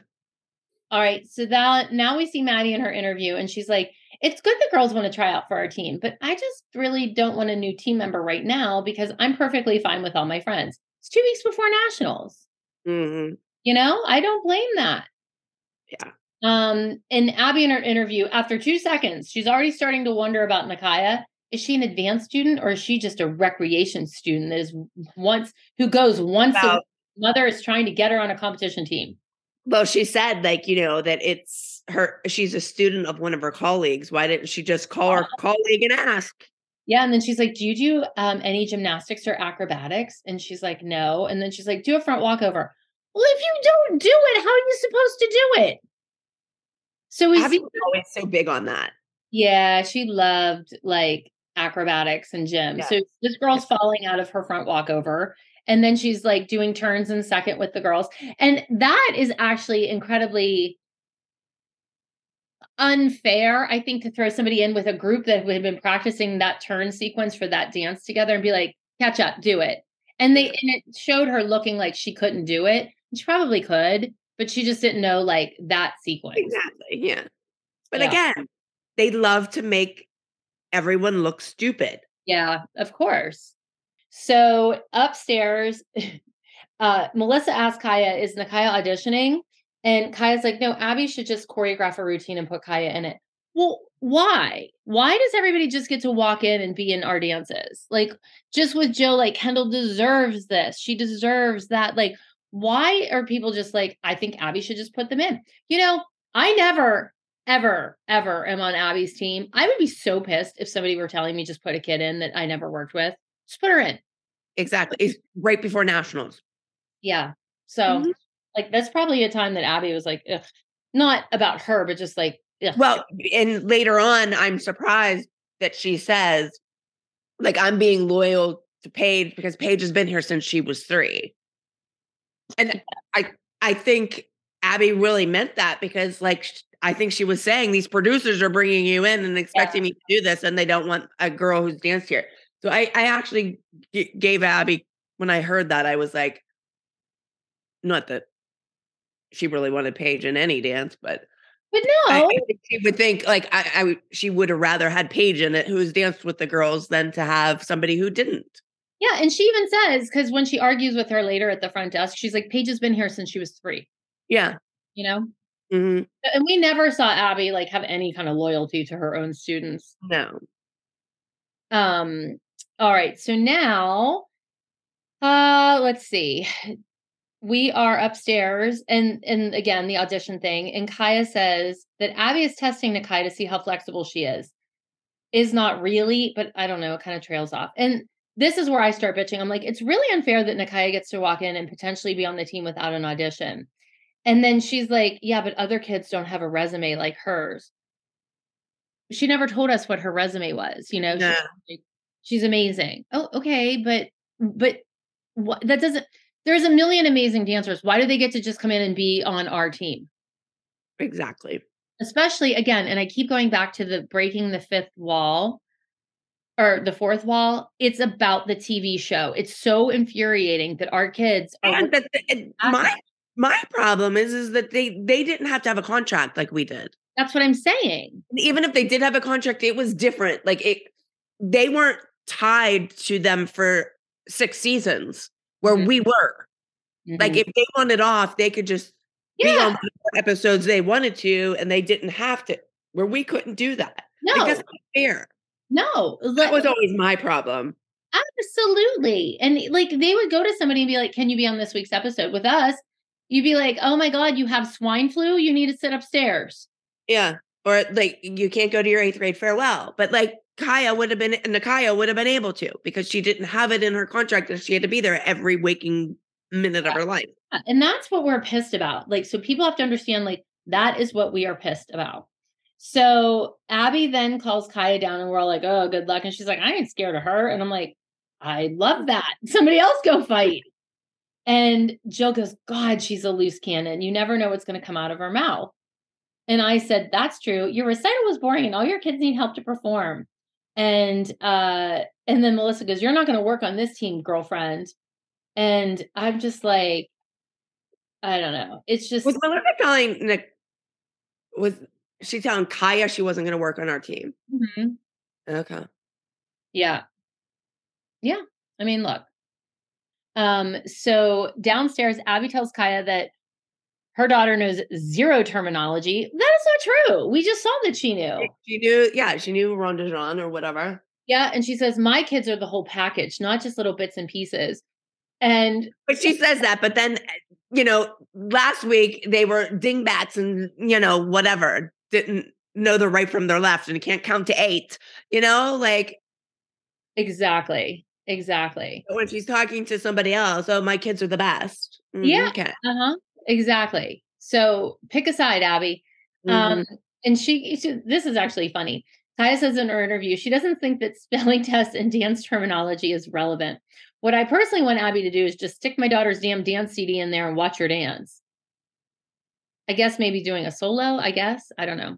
All right. So that now we see Maddie in her interview, and she's like, it's good the girls want to try out for our team, but I just really don't want a new team member right now because I'm perfectly fine with all my friends. It's two weeks before nationals. hmm You know, I don't blame that. Yeah. Um, and Abby in her interview, after two seconds, she's already starting to wonder about Nicaya. Is she an advanced student or is she just a recreation student that is once who goes once a Wow. Mother is trying to get her on a competition team. Well, she said, like, you know, that it's her, she's a student of one of her colleagues. Why didn't she just call her colleague and ask? Yeah, and then she's like, "Do you do um, any gymnastics or acrobatics?" And she's like, "No." And then she's like, "Do a front walkover." Well, if you don't do it, how are you supposed to do it? So we Abby's always so big on that. Yeah, she loved like acrobatics and gym. Yeah. So this girl's falling out of her front walkover. And then she's like doing turns in second with the girls. And that is actually incredibly unfair, I think, to throw somebody in with a group that had been practicing that turn sequence for that dance together and be like, catch up, do it. And they and it showed her looking like she couldn't do it. She probably could, but she just didn't know like that sequence. Exactly. Yeah. But Yeah. again, they love to make everyone look stupid. Yeah, of course. So upstairs, uh, Melissa asked Kaya, is Nicaya auditioning? And Kaya's like, no, Abby should just choreograph a routine and put Kaya in it. Well, why? Why does everybody just get to walk in and be in our dances? Like, just with Jill, like, Kendall deserves this. She deserves that. Like, why are people just like, I think Abby should just put them in? You know, I never, ever, ever am on Abby's team. I would be so pissed if somebody were telling me just put a kid in that I never worked with. Just put her in. Exactly. It's right before nationals. Yeah. So, Mhm. Like, that's probably a time that Abby was like, Ugh. not about her, but just like, Ugh. Well, and later on, I'm surprised that she says, like, I'm being loyal to Paige because Paige has been here since she was three. And I I think Abby really meant that because, like, I think she was saying these producers are bringing you in and expecting me to do this, and they don't want a girl who's danced here. So I, I actually g- gave Abby when I heard that I was like, not that she really wanted Paige in any dance, but but no, I think she would think like I, I she would have rather had Paige in it who's danced with the girls than to have somebody who didn't. yeah. And she even says, because when she argues with her later at the front desk, she's like, Paige has been here since she was three, Yeah. you know? hmm And we never saw Abby like have any kind of loyalty to her own students. No. Um, all right. So now, uh, let's see. We are upstairs, and and again the audition thing. And Kaya says that Abby is testing Nicaya to see how flexible she is. Is not really, but I don't know. It kind of trails off. And this is where I start bitching. I'm like, it's really unfair that Nicaya gets to walk in and potentially be on the team without an audition. And then she's like, yeah, but other kids don't have a resume like hers. She never told us what her resume was, you know. She's like, she's amazing. Oh, okay, but but what that doesn't there's a million amazing dancers. Why do they get to just come in and be on our team? Exactly. Especially again, and I keep going back to the breaking the fifth wall or the fourth wall. It's about the TV show. It's so infuriating that our kids are And that the- and my my problem is is that they they didn't have to have a contract like we did. That's what I'm saying. Even if they did have a contract, it was different. Like it, they weren't tied to them for six seasons where Mhm. we were. Like Mhm. if they wanted off, they could just be on whatever episodes they wanted to, and they didn't have to. Where we couldn't do that. no, Like, that's fair. no. That was always my problem. Absolutely. And like they would go to somebody and be like, Can you be on this week's episode with us? You'd be like, Oh my God, you have swine flu. You need to sit upstairs. Yeah. Or like you can't go to your eighth grade farewell. But like Kaya would have been and Nicaya would have been able to because she didn't have it in her contract that she had to be there every waking minute of her life. Yeah, And that's what we're pissed about. Like, so people have to understand, like, that is what we are pissed about. So Abby then calls Kaya down and we're all like, Oh, good luck. And she's like, I ain't scared of her. And I'm like, I love that. Somebody else go fight. And Jill goes, God, she's a loose cannon. You never know what's going to come out of her mouth. And I said, That's true. Your recital was boring and all your kids need help to perform. And uh, and then Melissa goes, You're not going to work on this team, girlfriend. And I'm just like, I don't know. It's just Was Melissa telling Nick was she telling Kaya she wasn't gonna work on our team? Mhm. Okay. Yeah. Yeah. I mean, look. Um, so downstairs, Abby tells Kaya that her daughter knows zero terminology. That is not true. We just saw that she knew. She knew, yeah, she knew rond de jambe or whatever. Yeah. And she says, My kids are the whole package, not just little bits and pieces. And But she says that, but then you know, last week they were dingbats and you know, whatever, didn't know the right from their left and can't count to eight. You know, like exactly, exactly. when she's talking to somebody else, oh, my kids are the best. Mm, Yeah. Okay. Uh-huh. Exactly. So pick a side, Abby. Um, and she, she, this is actually funny. Kaya says in her interview, she doesn't think that spelling tests and dance terminology is relevant. What I personally want Abby to do is just stick my daughter's damn dance CD in there and watch her dance. I guess maybe doing a solo, I guess. I don't know.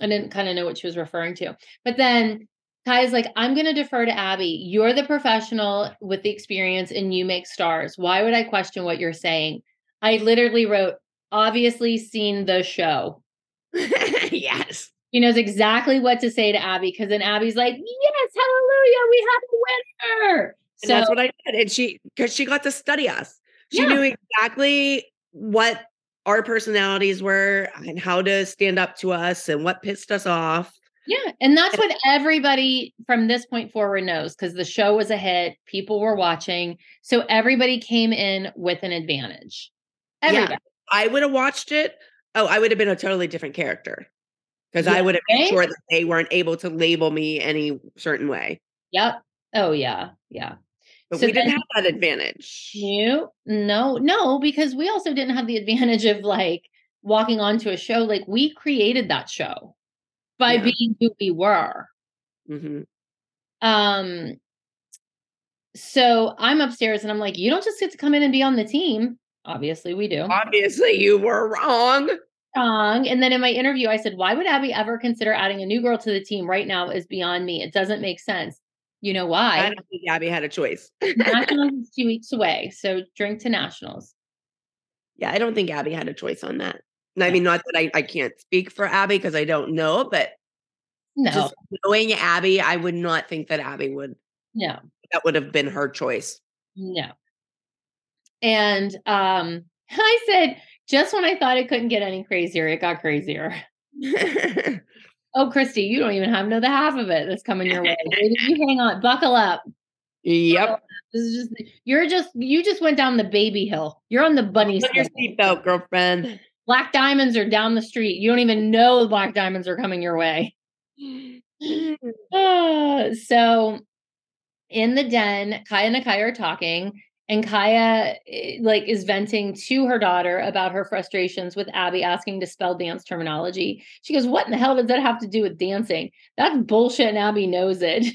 I didn't kind of know what she was referring to. But then Kaya's like, I'm going to defer to Abby. You're the professional with the experience and you make stars. Why would I question what you're saying? I literally wrote, obviously seen the show. yes. She knows exactly what to say to Abby because then Abby's like, yes, hallelujah, we have a winner. And that's what I did. And she, because she got to study us. She Yeah. knew exactly what our personalities were and how to stand up to us and what pissed us off. Yeah. And that's what everybody from this point forward knows because the show was a hit. People were watching. So everybody came in with an advantage. Everybody. Yeah. I would have watched it. Oh, I would have been a totally different character because I would have made sure that they weren't able to label me any certain way. Yep. Oh, yeah. Yeah. But So we didn't have that advantage. No, no, no, because we also didn't have the advantage of like walking onto a show. Like we created that show by Yeah. being who we were. hmm Um, so I'm upstairs and I'm like, you don't just get to come in and be on the team. Obviously, we do. Obviously, you were wrong. Wrong. And then in my interview, I said, why would Abby ever consider adding a new girl to the team right now is beyond me. It doesn't make sense. You know why? I don't think Abby had a choice. Nationals is two weeks away. So drink to nationals. yeah, I don't think Abby had a choice on that. I mean, not that I, I can't speak for Abby because I don't know, but No, just knowing Abby, I would not think that Abby would, no. that would have been her choice. No. And um I said, just when I thought it couldn't get any crazier, it got crazier. Oh, Christi, you don't even have know the half of it that's coming your way. You hang on, buckle up. yep. This is just you're just you just went down the baby hill. You're on the bunny Put your seatbelt, girlfriend. Black diamonds are down the street. You don't even know the black diamonds are coming your way. Ah, so in the den, Kaya and Kaya are talking, and Kaya eh, like is venting to her daughter about her frustrations with Abby asking to spell dance terminology. She goes, What in the hell does that have to do with dancing? That's bullshit, and Abby knows it.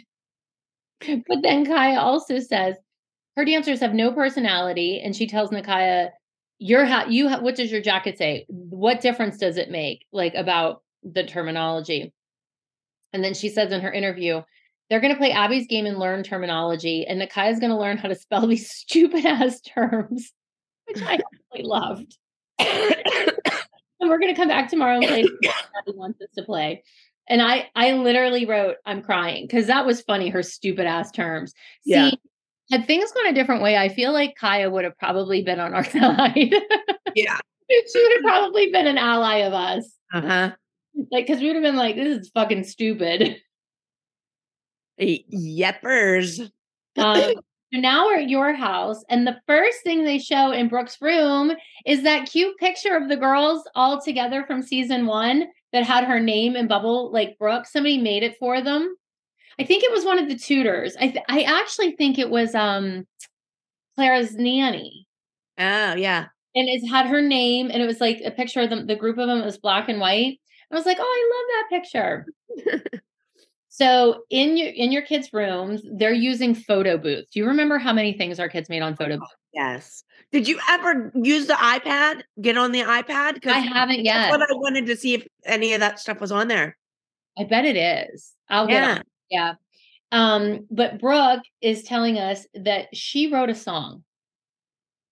but then Kaya also says her dancers have no personality, and she tells Nicaya, "Your ha- you ha- what does your jacket say? What difference does it make? Like about the terminology?" And then she says in her interview, they're going to play Abby's game and learn terminology, and Nicaya's going to learn how to spell these stupid ass terms, which I actually loved. and we're gonna come back tomorrow and play Abby wants us to play. And I I literally wrote, I'm crying because that was funny, her stupid ass terms. See, Yeah. had things gone a different way, I feel like Kaya would have probably been on our side. Yeah. she would have probably been an ally of us. Uh huh. Like, because we would have been like, this is fucking stupid. Yeppers. Um, so now we're at your house, and the first thing they show in Brooke's room is that cute picture of the girls all together from season one that had her name in bubble like Brooke. Somebody made it for them. I think it was one of the tutors. I th- I actually think it was um Clara's nanny. Oh yeah. and it had her name and it was like a picture of them the group of them it was black and white i was like oh i love that picture so in your in your kids rooms they're using photo booths do you remember how many things our kids made on photo booths Yes. Did you ever use the iPad? Get on the iPad? 'Cause i haven't yet what I wanted to see if any of that stuff was on there. i bet it is i'll get Yeah. on. yeah um but brooke is telling us that she wrote a song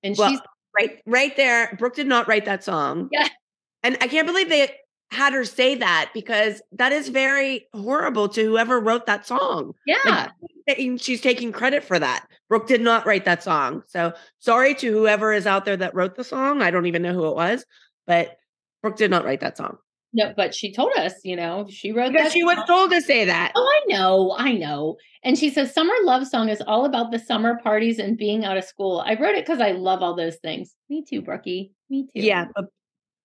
and Well, she's right, right there. Brooke did not write that song. Yeah. And I can't believe they had her say that because that is very horrible to whoever wrote that song. yeah And she's taking credit for that. Brooke did not write that song. So sorry to whoever is out there that wrote the song. I don't even know who it was, but Brooke did not write that song. no but she told us you know she wrote Because that she was told to say that. Oh, I know, I know. And she says, Summer Love Song is all about the summer parties and being out of school. I wrote it because I love all those things. Me too, Brookie. Me too. Yeah, but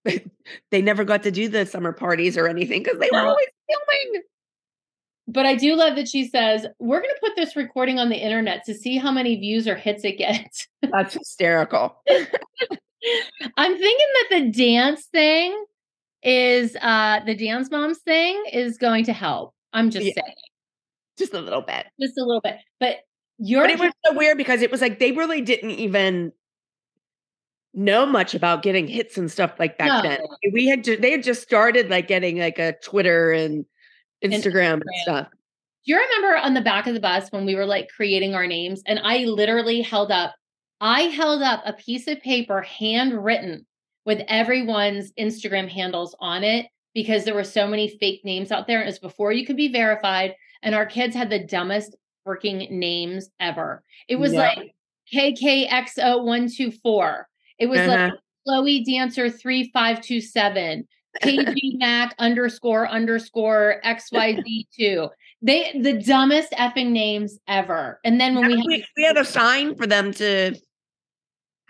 they never got to do the summer parties or anything because they were always filming. But I do love that she says, We're going to put this recording on the internet to see how many views or hits it gets. That's hysterical. I'm thinking that the dance thing is, uh, the dance moms thing is going to help. I'm just Yeah. saying, Just a little bit. just a little bit. But you're But it was so weird because it was like they really didn't even know much about getting hits and stuff like back then. We had ju- they had just started like getting like a Twitter and Instagram and, stuff. Do you remember on the back of the bus when we were like creating our names and I literally held up I held up a piece of paper handwritten with everyone's Instagram handles on it because there were so many fake names out there and it was before you could be verified and our kids had the dumbest freaking names ever. It was Yeah. like KKXO124. It was like Uh-huh. Chloe Dancer 3527. KG Mac underscore underscore XYZ2. They the dumbest effing names ever. And then when we, we, had, we had a sign for them to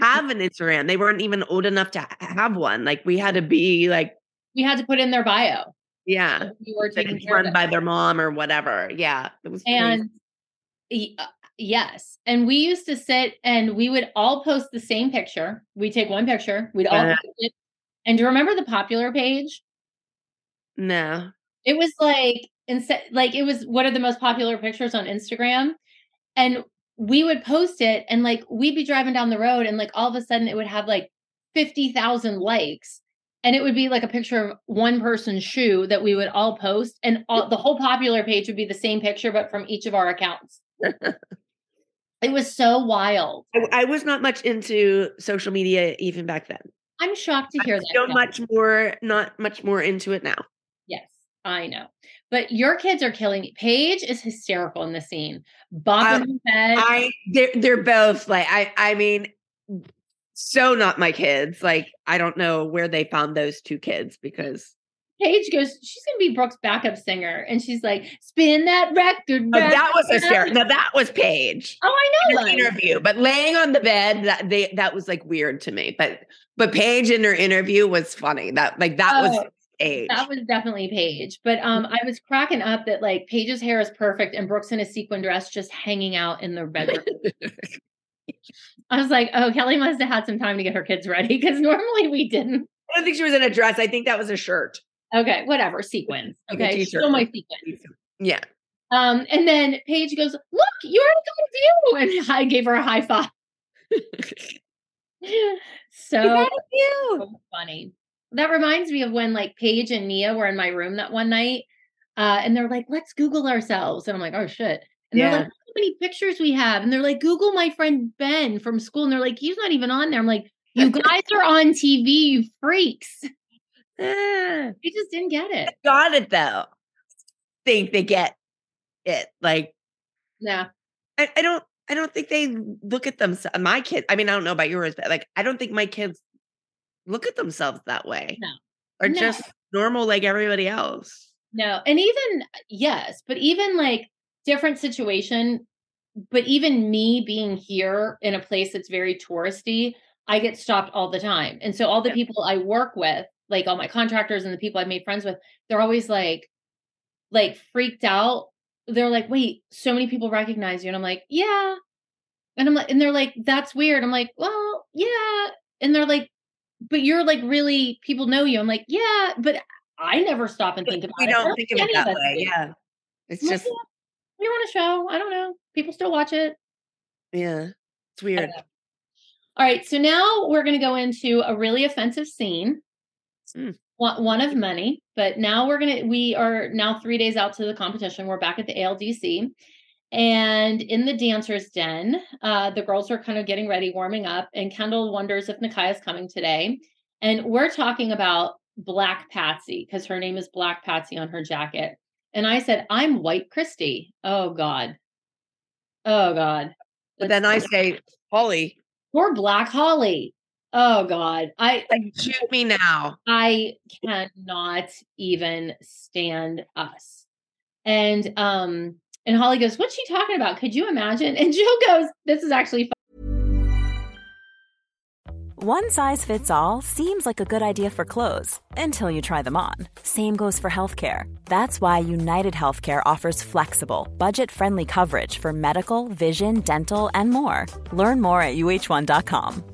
have an Instagram. They weren't even old enough to have one. Like we had to be like, we had to put in their bio. yeah, We were taking run by their mom or whatever. Yeah, it was crazy. And y- uh, yes, and we used to sit and we would all post the same picture. We take one picture. We'd all uh-huh. post it. And do you remember the popular page? no, It was like instead like it was one of the most popular pictures on Instagram. And we would post it and like we'd be driving down the road and like all of a sudden it would have like 50,000 likes. And it would be like a picture of one person's shoe that we would all post and all, the whole popular page would be the same picture but from each of our accounts. it was so wild. I, I was not much into social media even back then. I'm shocked to hear I'm that. so much more, not much more into it now. Yes, I know. But your kids are killing me. Paige is hysterical in the scene. Bopping um, her head. I they're they're both like I I mean so not my kids. Like I don't know where they found those two kids because Paige goes, she's gonna be Brooke's backup singer, and she's like, "Spin that record." oh, that was back." hysterical. Now that was Paige. Oh, I in know. her like, interview, but laying on the bed that they that was like weird to me. But but Paige in her interview was funny. That like that was Oh, Paige. That was definitely Paige. But um, I was cracking up that like Paige's hair is perfect, and Brooke's in a sequin dress, just hanging out in the bedroom. I was like, "Oh, Kelly must have had some time to get her kids ready because normally we didn't." I don't think she was in a dress. I think that was a shirt. Okay, whatever, sequins. Okay, still my sequins. Yeah. Um, and then Paige goes, "Look, you already got a view," and I gave her a high five. so so funny. That reminds me of when like Paige and Nia were in my room that one night, uh, and they're like, "Let's Google ourselves," and I'm like, "Oh shit!" And they're like, "How many pictures we have?" And they're like, "Google my friend Ben from school," and they're like, "He's not even on there." I'm like, "You guys are on TV, you freaks." Eh, They just didn't get it. I got it though. Think they get it. Like Yeah. I, I don't I don't think they look at themselves. My kids, I mean, I don't know about yours, but like I don't think my kids look at themselves that way. No. Or No. just normal like everybody else. No. And even yes, but even like different situation, but even me being here in a place that's very touristy, I get stopped all the time. And so all the Yeah. people I work with, like all my contractors and the people I've made friends with, they're always like like freaked out. They're like, "Wait, so many people recognize you." And I'm like, "Yeah." And I'm like and they're like, "That's weird." I'm like, "Well, yeah." And they're like, "But you're like really people know you." I'm like, "Yeah, but I never stop and think about We it. I don't think of it that way. Yeah. It's I'm like, just "Yeah, you're on a show. I don't know. People still watch it. yeah. It's weird. All right. So now we're going to go into a really offensive scene. Mm. One, one of many, but now we're going to, we are now three days out to the competition. We're back at the ALDC. And in the dancer's den, uh, the girls are kind of getting ready, warming up. And Kendall wonders if Nicaya's coming today. And we're talking about Black Patsy because her name is Black Patsy on her jacket. And I said, I'm White Christi. Oh, God. Oh, God. But then I say, Holly, Poor Black Holly. Oh God. I like, shoot me now. I cannot even stand us. And um and Holly goes, What's she talking about? Could you imagine? And Jill goes, This is actually One size fits all seems like a good idea for clothes until you try them on. Same goes for healthcare. That's why United Healthcare offers flexible, budget friendly coverage for medical, vision, dental, and more. Learn more at uh1.com.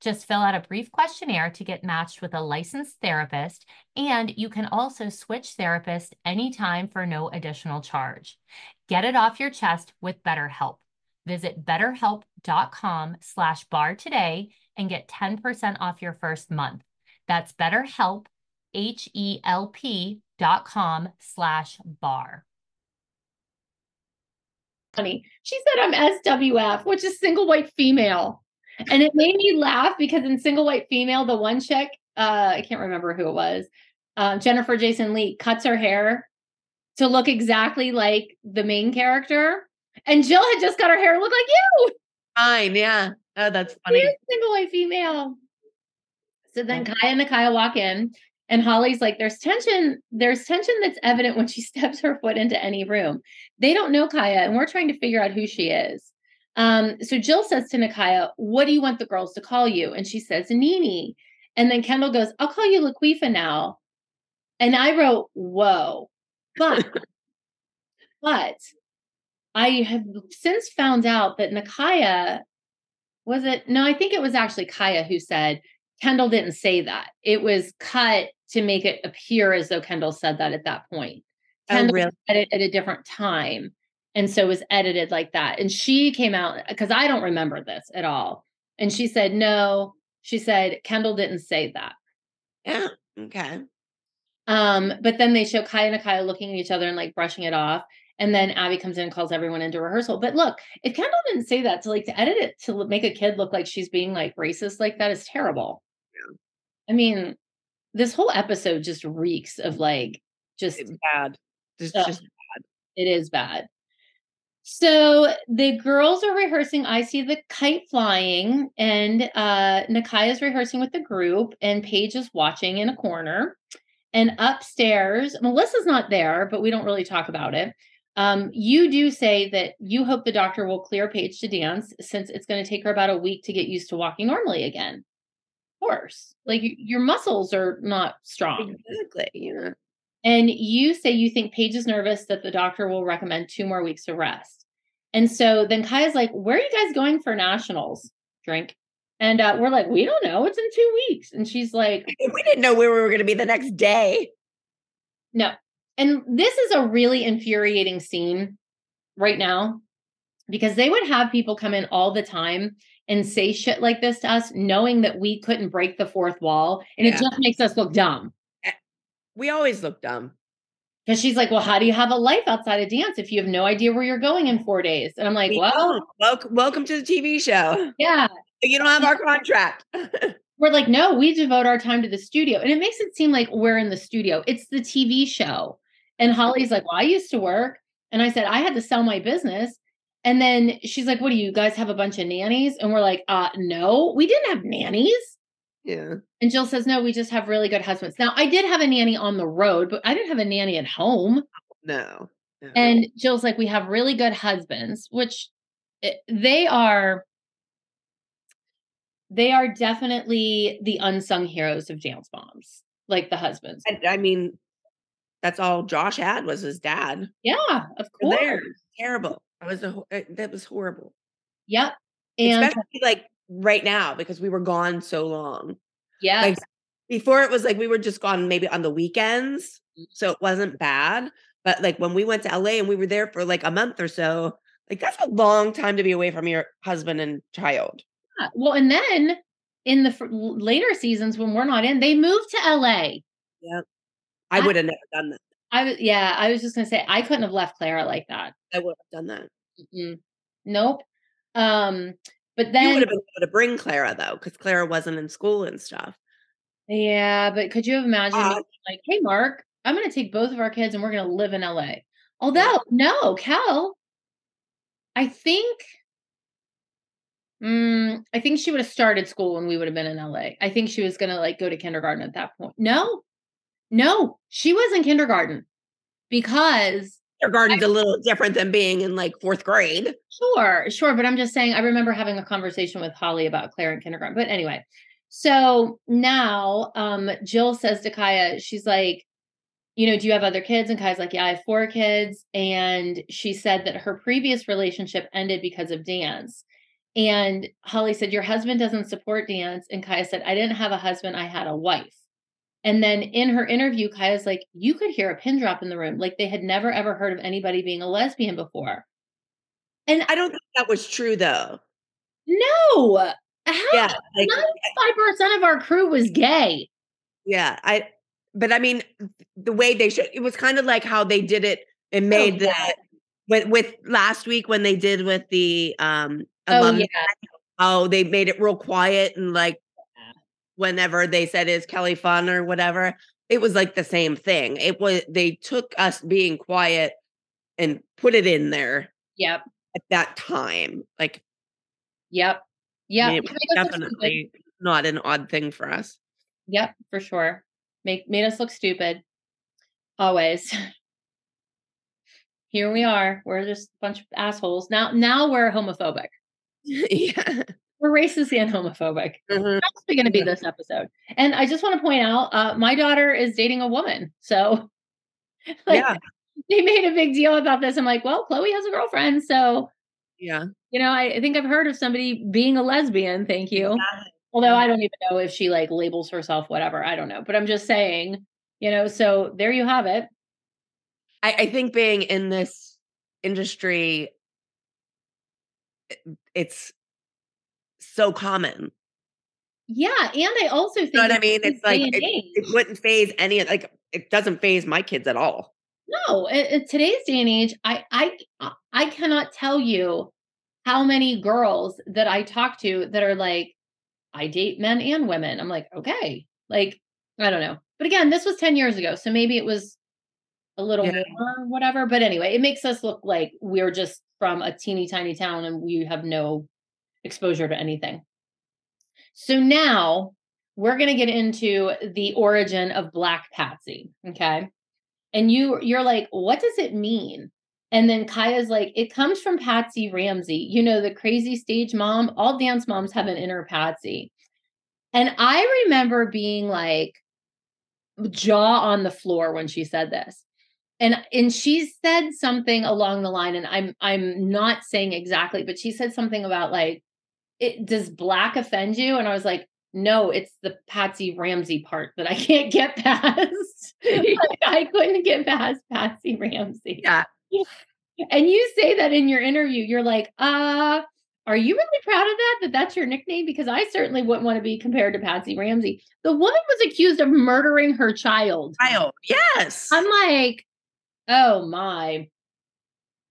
Just fill out a brief questionnaire to get matched with a licensed therapist, and you can also switch therapists anytime for no additional charge. Get it off your chest with BetterHelp. Visit betterhelp.com slash bar today and get 10% off your first month. That's betterhelp, H-E-L-P dot com slash bar. funny. She said I'm SWF, which is single white female. And it made me laugh because in single white female, the one chick, uh, I can't remember who it was, uh, Jennifer Jason Leigh cuts her hair to look exactly like the main character. And Jill had just got her hair look like you. Fine, yeah. Oh, that's funny. single white female. So then Kaya and Nicaya walk in, and Holly's like, there's tension, there's tension that's evident when she steps her foot into any room. They don't know Kaya, and we're trying to figure out who she is. Um, so Jill says to Nicaya, What do you want the girls to call you? And she says, Nini. And then Kendall goes, I'll call you Laquifa now. And I wrote, Whoa. But but I have since found out that Nicaya was it? No, I think it was actually Kaya who said Kendall didn't say that. It was cut to make it appear as though Kendall said that at that point. Oh, really? said it at a different time. And so it was edited like that. And she came out because I don't remember this at all. And she said, no, she said, Kendall didn't say that. Yeah. Okay. Um, but then they show Kai and Kaya looking at each other and like brushing it off. And then Abby comes in and calls everyone into rehearsal. But look, if Kendall didn't say that to like to edit it to make a kid look like she's being like racist like that is terrible. Yeah. I mean, this whole episode just reeks of like just It's bad. Just, Ugh. just it is bad. So the girls are rehearsing I See the Kite Flying, and uh is rehearsing with the group, and Paige is watching in a corner. And upstairs, Melissa's not there, but we don't really talk about it. Um, you do say that you hope the doctor will clear Paige to dance since it's going to take her about a week to get used to walking normally again. Of course, like your muscles are not strong. exactly. Yeah. And you say you think Paige is nervous that the doctor will recommend two more weeks of rest. And so then Kaya's like, Where are you guys going for nationals? Drink. And uh, we're like, We don't know. It's in two weeks. And she's like, We didn't know where we were going to be the next day. No. And this is a really infuriating scene right now because they would have people come in all the time and say shit like this to us, knowing that we couldn't break the fourth wall. And it just makes us look dumb. We always look dumb. Because she's like, Well, how do you have a life outside of dance if you have no idea where you're going in four days? And I'm like, We Well, welcome, welcome to the TV show. yeah. You don't have our contract. We're like, no, we devote our time to the studio. And it makes it seem like we're in the studio. It's the TV show. And Holly's like, well, I used to work. And I said, I had to sell my business. And then she's like, what do you guys have a bunch of nannies? And we're like, uh, no, we didn't have nannies. Yeah. And Jill says, no, we just have really good husbands. Now, I did have a nanny on the road, but I didn't have a nanny at home. No. no. And Jill's like, we have really good husbands, which eh, they are. They are definitely the unsung heroes of Dance Moms, like the husbands. And, I mean, that's all Josh had was his dad. Yeah, of course. Terrible. That was a, uh, that was horrible. Yep. And Especially like right now because we were gone so long. yeah, Like before it was like we were just gone maybe on the weekends. So it wasn't bad. But like when we went to LA and we were there for like a month or so, like that's a long time to be away from your husband and child. yeah. well, and then in the later seasons when we're not in, they moved to LA. Yeah. I I- would have never done that. I was, yeah, I was just gonna say I couldn't have left Clara like that. I would have done that. Mm-mm. Nope. Um, but then you would have been able to bring Clara though, because Clara wasn't in school and stuff. Yeah, but could you imagine me Uh, like, hey, Mark, I'm going to take both of our kids and we're going to live in LA? Although, no, Cal, I think, mm, I think she would have started school when we would have been in LA. I think she was going to like go to kindergarten at that point. No, no, she was in kindergarten because Kindergarten's a little different than being in like fourth grade. Sure, sure. But I'm just saying, I remember having a conversation with Holly about Claire in kindergarten. But anyway, so now um, Jill says to Kaya, she's like, you know, do you have other kids? And Kaya's like, yeah, I have four kids. And she said that her previous relationship ended because of dance. And Holly said, Your husband doesn't support dance. And Kaya said, I didn't have a husband, I had a wife. And then in her interview, Kaya's like, You could hear a pin drop in the room. Like they had never, ever heard of anybody being a lesbian before. And I don't think that was true though. no, how Yeah. Like, ninety-five percent of our crew was gay. yeah. I, but I mean, the way they should, it was kind of like how they did it and made Oh, yeah. with with last week when they did with the um Oh, yeah. oh they made it real quiet and like whenever they said is Kelly fun or whatever, it was like the same thing. It was they took us being quiet and put it in there Yep. at that time. Like Yep. Yep. I mean, it was us look stupid. definitely not an odd thing for us. Yep, for sure. Make made us look stupid. Always. Here we are. We're just a bunch of assholes. Now now we're homophobic. yeah. We're racist and homophobic. Mhm. That's going to be this episode. And I just want to point out, uh, my daughter is dating a woman. So like Yeah. they made a big deal about this. I'm like, well, Chloe has a girlfriend. So, Yeah. you know, I, I think I've heard of somebody being a lesbian. Thank you. Although I don't even know if she like labels herself whatever. I don't know. But I'm just saying, you know, so there you have it. I, I think being in this industry, it's so common. Yeah. And I also think You know what I mean. It's like it, it wouldn't phase any like it doesn't phase my kids at all. No, in, today's day and age, I I uh, I cannot tell you how many girls that I talk to that are like, I date men and women. I'm like, okay, like I don't know. But again, this was 10 years ago, so maybe it was a little Yeah. more whatever. But anyway, it makes us look like we're just from a teeny tiny town and we have no exposure to anything. So now we're going to get into the origin of Black Patsy, okay? And you you're like, "What does it mean?" And then Kaya's like, "It comes from Patsy Ramsey. You know, the crazy stage mom. All dance moms have an inner Patsy." And I remember being like jaw on the floor when she said this. And and she said something along the line and I'm I'm not saying exactly, but she said something about like it does black offend you? And I was like, no, it's the Patsy Ramsey part that I can't get past. Like, I couldn't get past Patsy Ramsey. Yeah. And you say that in your interview. You're like, uh, are you really proud of that? That that's your nickname? Because I certainly wouldn't want to be compared to Patsy Ramsey. The woman was accused of murdering her child. Child, yes. I'm like, oh my.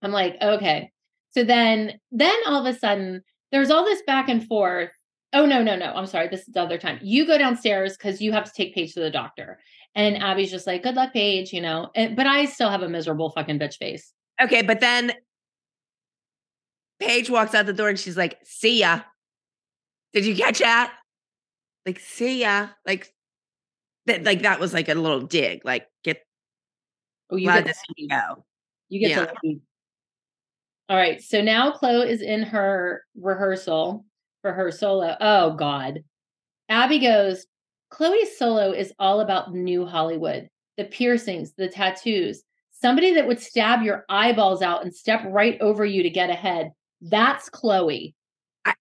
I'm like, okay. So then then all of a sudden there's all this back and forth. Oh no, no, no. I'm sorry. This is the other time. You go downstairs because you have to take Paige to the doctor. And Abby's just like, good luck, Paige, you know. And, but I still have a miserable fucking bitch face. Okay, but then Paige walks out the door and she's like, "See ya." Did you catch that? Like, see ya. Like that. Like that was like a little dig. Like, get Oh, you get to go. You get Yeah. to leave. All right. So now Chloe is in her rehearsal for her solo. Oh God. Abby goes, Chloe's solo is all about new Hollywood, the piercings, the tattoos, somebody that would stab your eyeballs out and step right over you to get ahead. That's Chloe. I-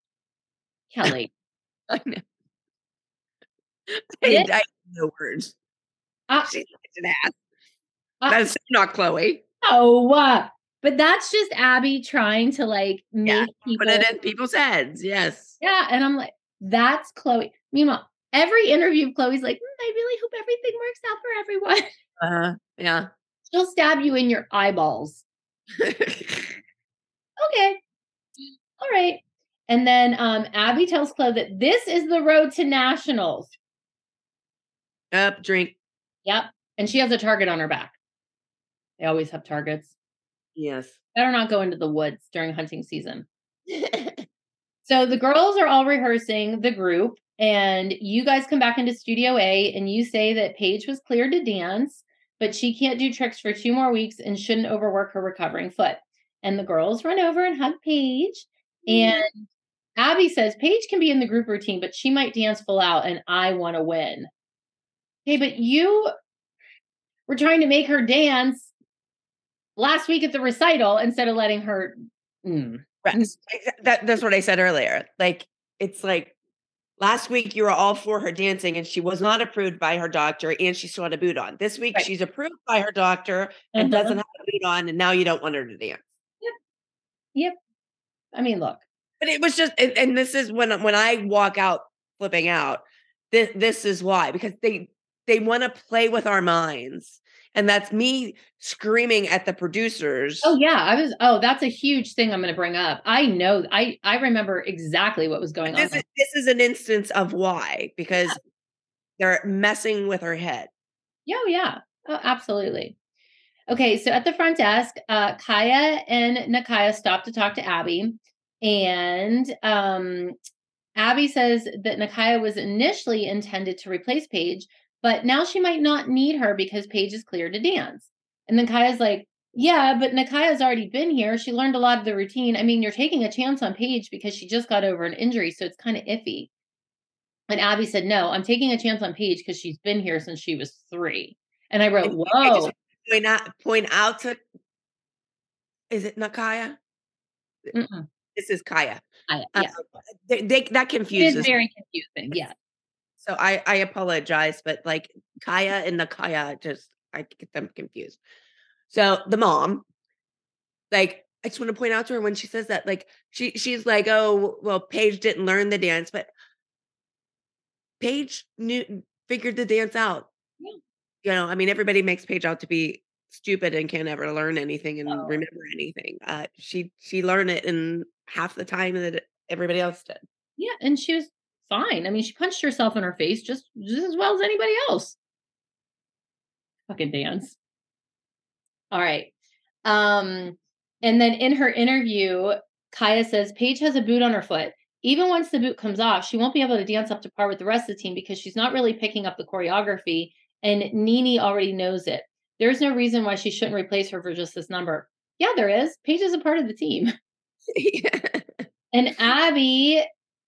Kelly. I know. I, I no words. Uh, She's an ass. uh, That's not Chloe. oh, uh, but that's just Abby trying to like make Yeah, people Put it in people's heads. Yes. Yeah, and I'm like, that's Chloe. Meanwhile, every interview of Chloe's like, "Mm, I really hope everything works out for everyone. Uh, yeah. She'll stab you in your eyeballs. Okay. All right. And then um Abby tells Chloe that this is the road to nationals. Up, drink. Yep. And she has a target on her back. They always have targets. Yes. Better not go into the woods during hunting season. So the girls are all rehearsing the group, and you guys come back into Studio A and you say that Paige was cleared to dance, but she can't do tricks for two more weeks and shouldn't overwork her recovering foot. And the girls run over and hug Paige. And mm-hmm. Abby says Paige can be in the group routine, but she might dance full out, and I want to win. Okay, but you were trying to make her dance last week at the recital instead of letting her. Mm. Exa- That, that's what I said earlier. Like, it's like last week you were all for her dancing and she was not approved by her doctor and she still had a boot on. This week Right. she's approved by her doctor and Uh-huh. doesn't have a boot on and now you don't want her to dance. Yep. Yep. I mean, look. But it was just and, and this is when when I walk out flipping out. This this is why because they they want to play with our minds And that's me screaming at the producers. Oh yeah, I was. Oh, that's a huge thing I'm going to bring up. I know. I I remember exactly what was going this on. is this is an instance of why because they're messing with her head. Yeah, oh, yeah. Oh, absolutely. Okay, so at the front desk, uh, Kaya and Nicaya stop to talk to Abby, and um, Abby says that Nicaya was initially intended to replace Paige, but now she might not need her because Paige is clear to dance. And then Kaya's like, "Yeah, but Nicaya's already been here. She learned a lot of the routine. I mean, you're taking a chance on Paige because she just got over an injury, so it's kind of iffy." And Abby said, "No, I'm taking a chance on Paige because she's been here since she was three. And I wrote, "Whoa." I just point out point out to is it Nicaya? Mm-mm. This is Kaya. I, Uh, yeah. they, they, that It confuses. is very confusing. Yeah. So I I apologize, but like Kaya and Nicaya just I get them confused. So the mom, like I just want to point out to her when she says that, like she she's like, oh well, Paige didn't learn the dance, but Paige knew figured the dance out. Yeah. You know, I mean, everybody makes Paige out to be stupid and can't ever learn anything and Oh. remember anything. Uh, she she learned it in half the time that everybody else did. Yeah. And she was fine. I mean, she punched herself in her face just, just as well as anybody else. Fucking dance. All right. Um, and then in her interview, Kaya says Paige has a boot on her foot. Even once the boot comes off, she won't be able to dance up to par with the rest of the team because she's not really picking up the choreography, and Nini already knows it. There's no reason why she shouldn't replace her for just this number. Yeah, there is. Paige is a part of the team. And Abby,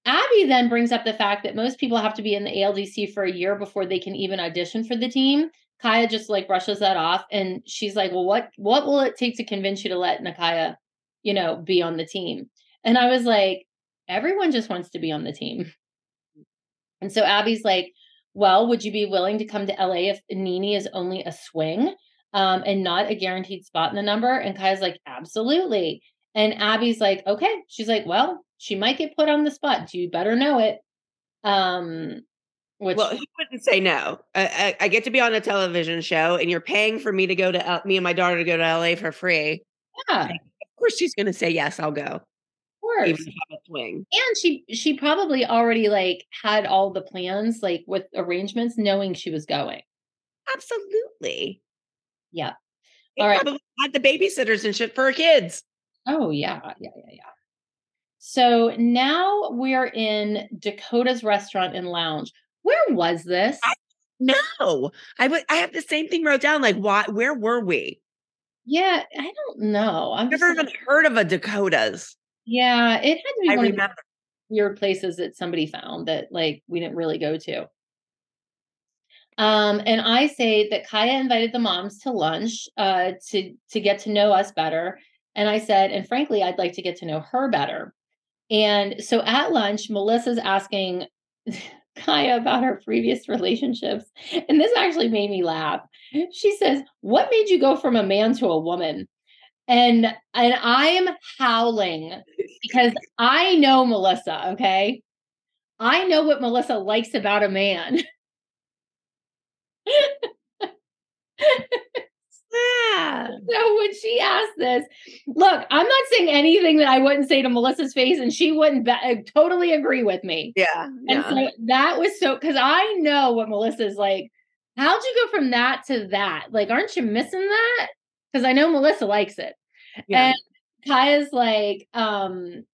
Abby then brings up the fact that most people have to be in the ALDC for a year before they can even audition for the team. Kaya just like brushes that off and she's like, "Well, what what will it take to convince you to let Nicaya, you know, be on the team?" And I was like, "Everyone just wants to be on the team." And so Abby's like, "Well, would you be willing to come to LA if Nini is only a swing um, and not a guaranteed spot in the number?" And Kaya's like, "Absolutely." And Abby's like, okay. She's like, well, she might get put on the spot. You better know it. Um, which Well, he wouldn't say no. I, I, I get to be on a television show, and you're paying for me to go to L- me and my daughter to go to LA for free. yeah, Of course, she's going to say yes. I'll go, of course. even if I'm a swing. And she she probably already like had all the plans, like with arrangements, knowing she was going. Absolutely. Yeah. They All right. probably had the babysitters and shit for her kids. Oh yeah, yeah, yeah, yeah. So now we're in Dakota's restaurant and lounge. Where was this? No, I would. I have the same thing wrote down. Like, why? Where were we? yeah, I don't know. I've never like- even heard of a Dakotas. yeah, it had to be I one of remember. the weird places that somebody found that like we didn't really go to. Um, and I say that Kaya invited the moms to lunch uh, to to get to know us better. And I said, and frankly, I'd like to get to know her better. And so at lunch, Melissa's asking Kaya about her previous relationships. And this actually made me laugh. She says, What made you go from a man to a woman? And and I'm howling because I know Melissa, okay? I know what Melissa likes about a man. Yeah. So when she asked this, look, I'm not saying anything that I wouldn't say to Melissa's face, and she wouldn't ba- uh, totally agree with me. Yeah. And yeah. so that was so because I know what Melissa's like. How'd you go from that to that? Like, aren't you missing that? Because I know Melissa likes it. Yeah. And Kaya's like, um,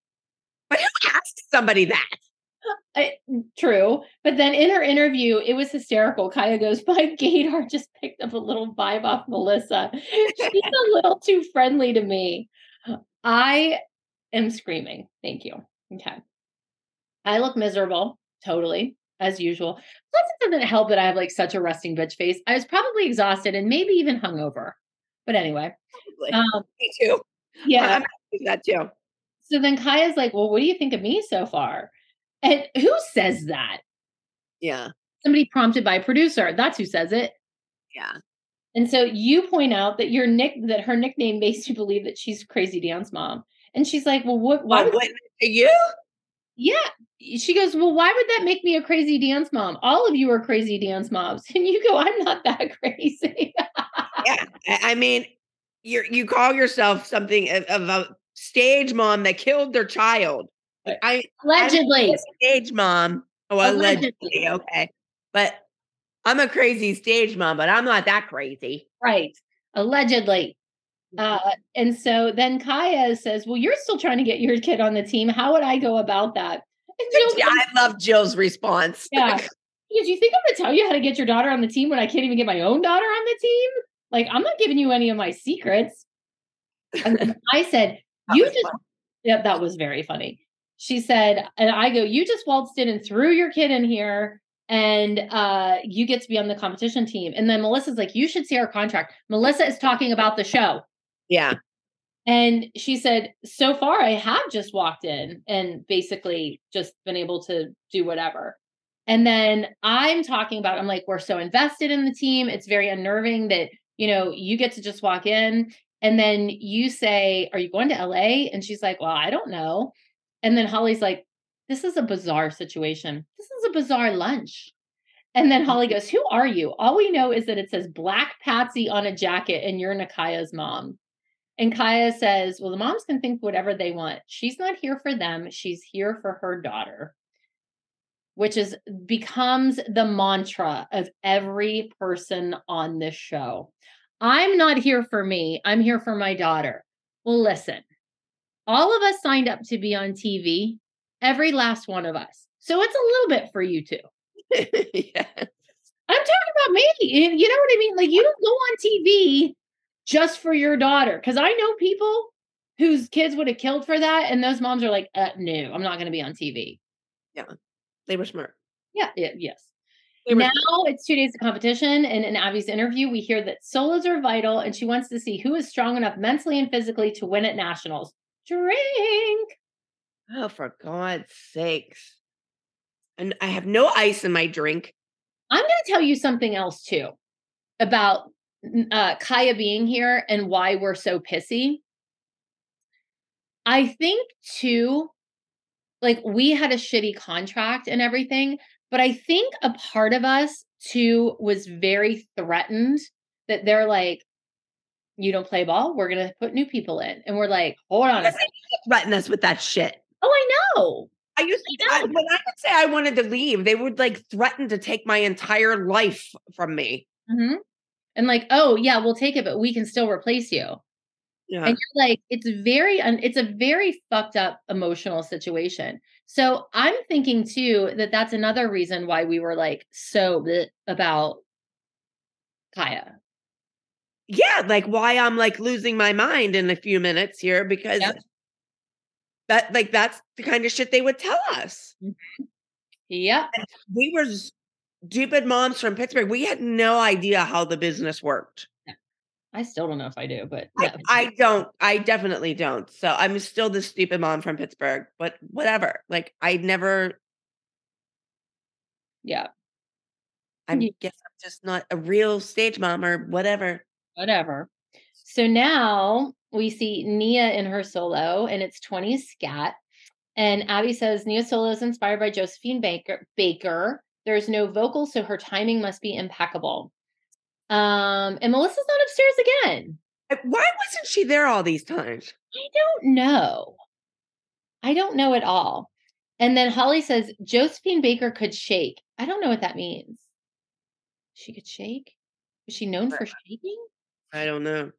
but who asked somebody that? I, true. But then in her interview, it was hysterical. Kaya goes, My gaydar just picked up a little vibe off Melissa. She's a little too friendly to me. I am screaming. Thank you. Okay. I look miserable, totally, as usual. Plus, it doesn't help that I have like such a resting bitch face. I was probably exhausted and maybe even hungover. But anyway, um, Me too. yeah. I'm that too. So then Kaya's like, Well, what do you think of me so far? And who says that? Yeah. somebody prompted by a producer. That's who says it. Yeah. And so you point out that your nick that her nickname makes you believe that she's crazy dance mom. And she's like, Well, what why would you? yeah. She goes, Well, why would that make me a crazy dance mom? All of you are crazy dance moms. And you go, I'm not that crazy. yeah. I I mean, you you call yourself something of, of a stage mom that killed their child. I I'm Allegedly. stage mom. Oh, Allegedly. allegedly. Okay, but I'm a crazy stage mom, but I'm not that crazy. Right. Allegedly. Uh, and so then Kaya says, Well, you're still trying to get your kid on the team. How would I go about that? Yeah, I love Jill's response. Yeah. Because you think I'm going to tell you how to get your daughter on the team when I can't even get my own daughter on the team? Like, I'm not giving you any of my secrets. I said, You just, fun. yeah, that was very funny. She said, and I go, You just waltzed in and threw your kid in here, and uh, you get to be on the competition team. And then Melissa's like, You should see our contract. Melissa is talking about the show. yeah. And she said, So far, I have just walked in and basically just been able to do whatever. And then I'm talking about, I'm like, we're so invested in the team. It's very unnerving that, you know, you get to just walk in and then you say, Are you going to LA? And she's like, Well, I don't know. And then Holly's like, This is a bizarre situation. This is a bizarre lunch. And then Holly goes, Who are you? All we know is that it says Black Patsy on a jacket and you're Nicaya's mom. And Kaya says, Well, the moms can think whatever they want. She's not here for them. She's here for her daughter, which is becomes the mantra of every person on this show. I'm not here for me. I'm here for my daughter. Well, listen, all of us signed up to be on TV, every last one of us. So it's a little bit for you too. yeah. I'm talking about me. You know what I mean? Like you don't go on TV just for your daughter. Cause I know people whose kids would have killed for that. And those moms are like, uh, no, I'm not going to be on TV. Yeah. They were smart. Yeah. yeah yes. Now it's two days of competition. And in Abby's interview, we hear that solos are vital and she wants to see who is strong enough mentally and physically to win at nationals. Drink. Oh, for God's sakes. And I have no ice in my drink. I'm going to tell you something else too about uh, Kaya being here and why we're so pissy. I think too, like we had a shitty contract and everything, but I think a part of us too was very threatened that they're like, you don't play ball, we're going to put new people in. And we're like, hold on a Yes, second. they threaten us with that shit. Oh, I know. I used to, I I, when I would say I wanted to leave, they would like threaten to take my entire life from me. Mhm. And like, oh, yeah, we'll take it, but we can still replace you. Yeah. and you're like it's very un- it's a very fucked up emotional situation so i'm thinking too that that's another reason why we were like so about kaya yeah, like why I'm like losing my mind in a few minutes here because Yep. that like that's the kind of shit they would tell us. Mm-hmm. yep We were stupid moms from Pittsburgh. We had no idea how the business worked. i still don't know if i do but I, yeah. I don't. I definitely don't. So I'm still the stupid mom from Pittsburgh, but whatever. Like I never. yeah I Yeah. guess I'm just not a real stage mom or whatever. Whatever so now we see nia in her solo and it's 20 scat and abby says nia solo is inspired by josephine baker baker there's no vocal so her timing must be impeccable um and melissa's not upstairs again Why wasn't she there all these times? I don't know. I don't know at all. And then Holly says Josephine Baker could shake. I don't know what that means. She could shake? Was she known for shaking? I don't know.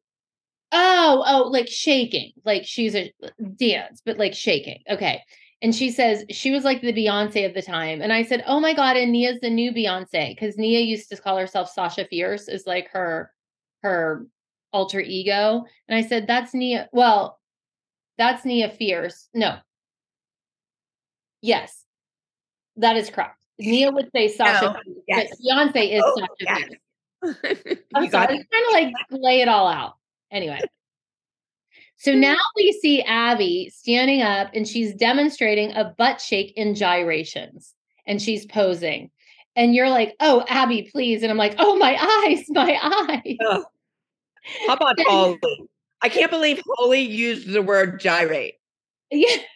Oh, oh, like shaking. Like she's a uh, dance, but like shaking. Okay. And she says she was like the Beyonce of the time. And I said, Oh my God, and Nia's the new Beyonce. Because Nia used to call herself Sasha Fierce, is like her her alter ego. And I said, That's Nia. Well, that's Nia Fierce. No. Yes. That is correct. Nia would say Sasha, No, Fierce, yes. but Beyonce is Oh, Sasha yes. Fierce. I'm sorry. it. Trying to like lay it all out. Anyway. So hmm. now we see Abby standing up and she's demonstrating a butt shake in gyrations and she's posing. And you're like, oh, Abby, please. And I'm like, oh, my eyes, my eyes. How about Holly? I can't believe Holly used the word gyrate. Yeah.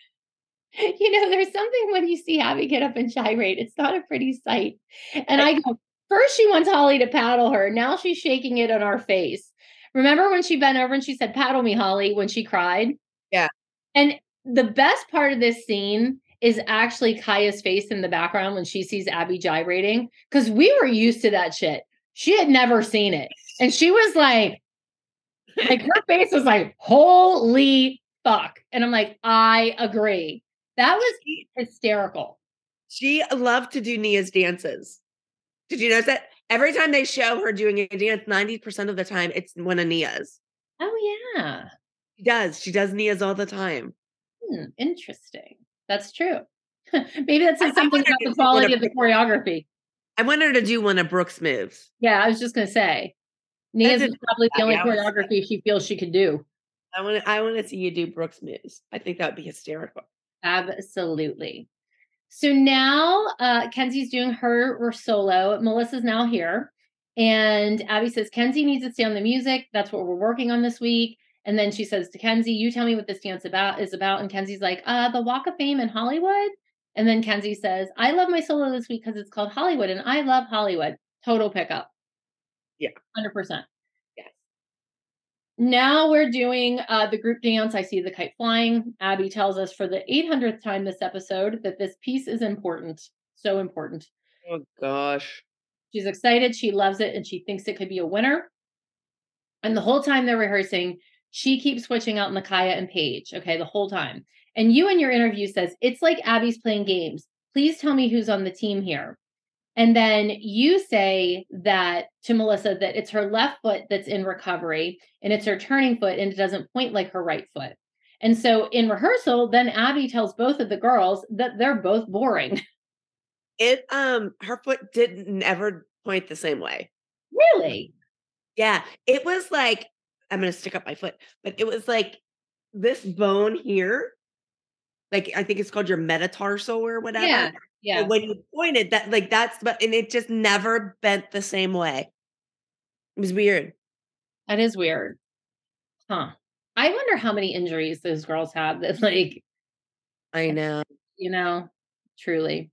You know, there's something when you see Abby get up and gyrate, it's not a pretty sight. And I go, first she wants Holly to paddle her. Now she's shaking it in our face. Remember when she bent over and she said, Paddle me, Holly, when she cried? Yeah. And the best part of this scene is actually Kaya's face in the background when she sees Abby gyrating. Because we were used to that shit. She had never seen it. And she was like, like her face was like, holy fuck. And I'm like, I agree. That was hysterical. She loved to do Nia's dances. Did you notice that? Every time they show her doing a dance, 90% of the time it's one of Nia's. Oh yeah. She does. She does Nia's all the time. Hmm, interesting. That's true. Maybe that says something about the quality of the choreography. I want her to do one of Brooke's moves. Yeah, I was just gonna say. Nia's is probably the only yeah, choreography she feels she could do. I want to I want to see you do Brooke's moves. I think that would be hysterical. Absolutely. So now uh, Kenzie's doing her solo. Melissa's now here. And Abby says, Kenzie needs to stay on the music. That's what we're working on this week. And then she says to Kenzie, You tell me what this dance about is about. And Kenzie's like, uh, the Walk of Fame in Hollywood. And then Kenzie says, I love my solo this week because it's called Hollywood. And I love Hollywood. Total pickup. Yeah. 100%. Now we're doing uh, the group dance. I see the kite flying. Abby tells us for the 800th time this episode that this piece is important. So important. Oh gosh. She's excited. She loves it and she thinks it could be a winner. And the whole time they're rehearsing, she keeps switching out Nicaya and Paige. Okay, the whole time. And you in your interview says, it's like Abby's playing games. Please tell me who's on the team here. And then you say that to Melissa that it's her left foot that's in recovery and it's her turning foot and it doesn't point like her right foot. And so in rehearsal, then Abby tells both of the girls that they're both boring. It um her foot didn't ever point the same way. really? Yeah. It was like I'm gonna stick up my foot, but it was like this bone here. Like I think it's called your metatarsal or whatever. Yeah. Yeah. And when you pointed that like that's but and it just never bent the same way. It was weird. That is weird. Huh. I wonder how many injuries those girls have that, like, I know. you know, truly.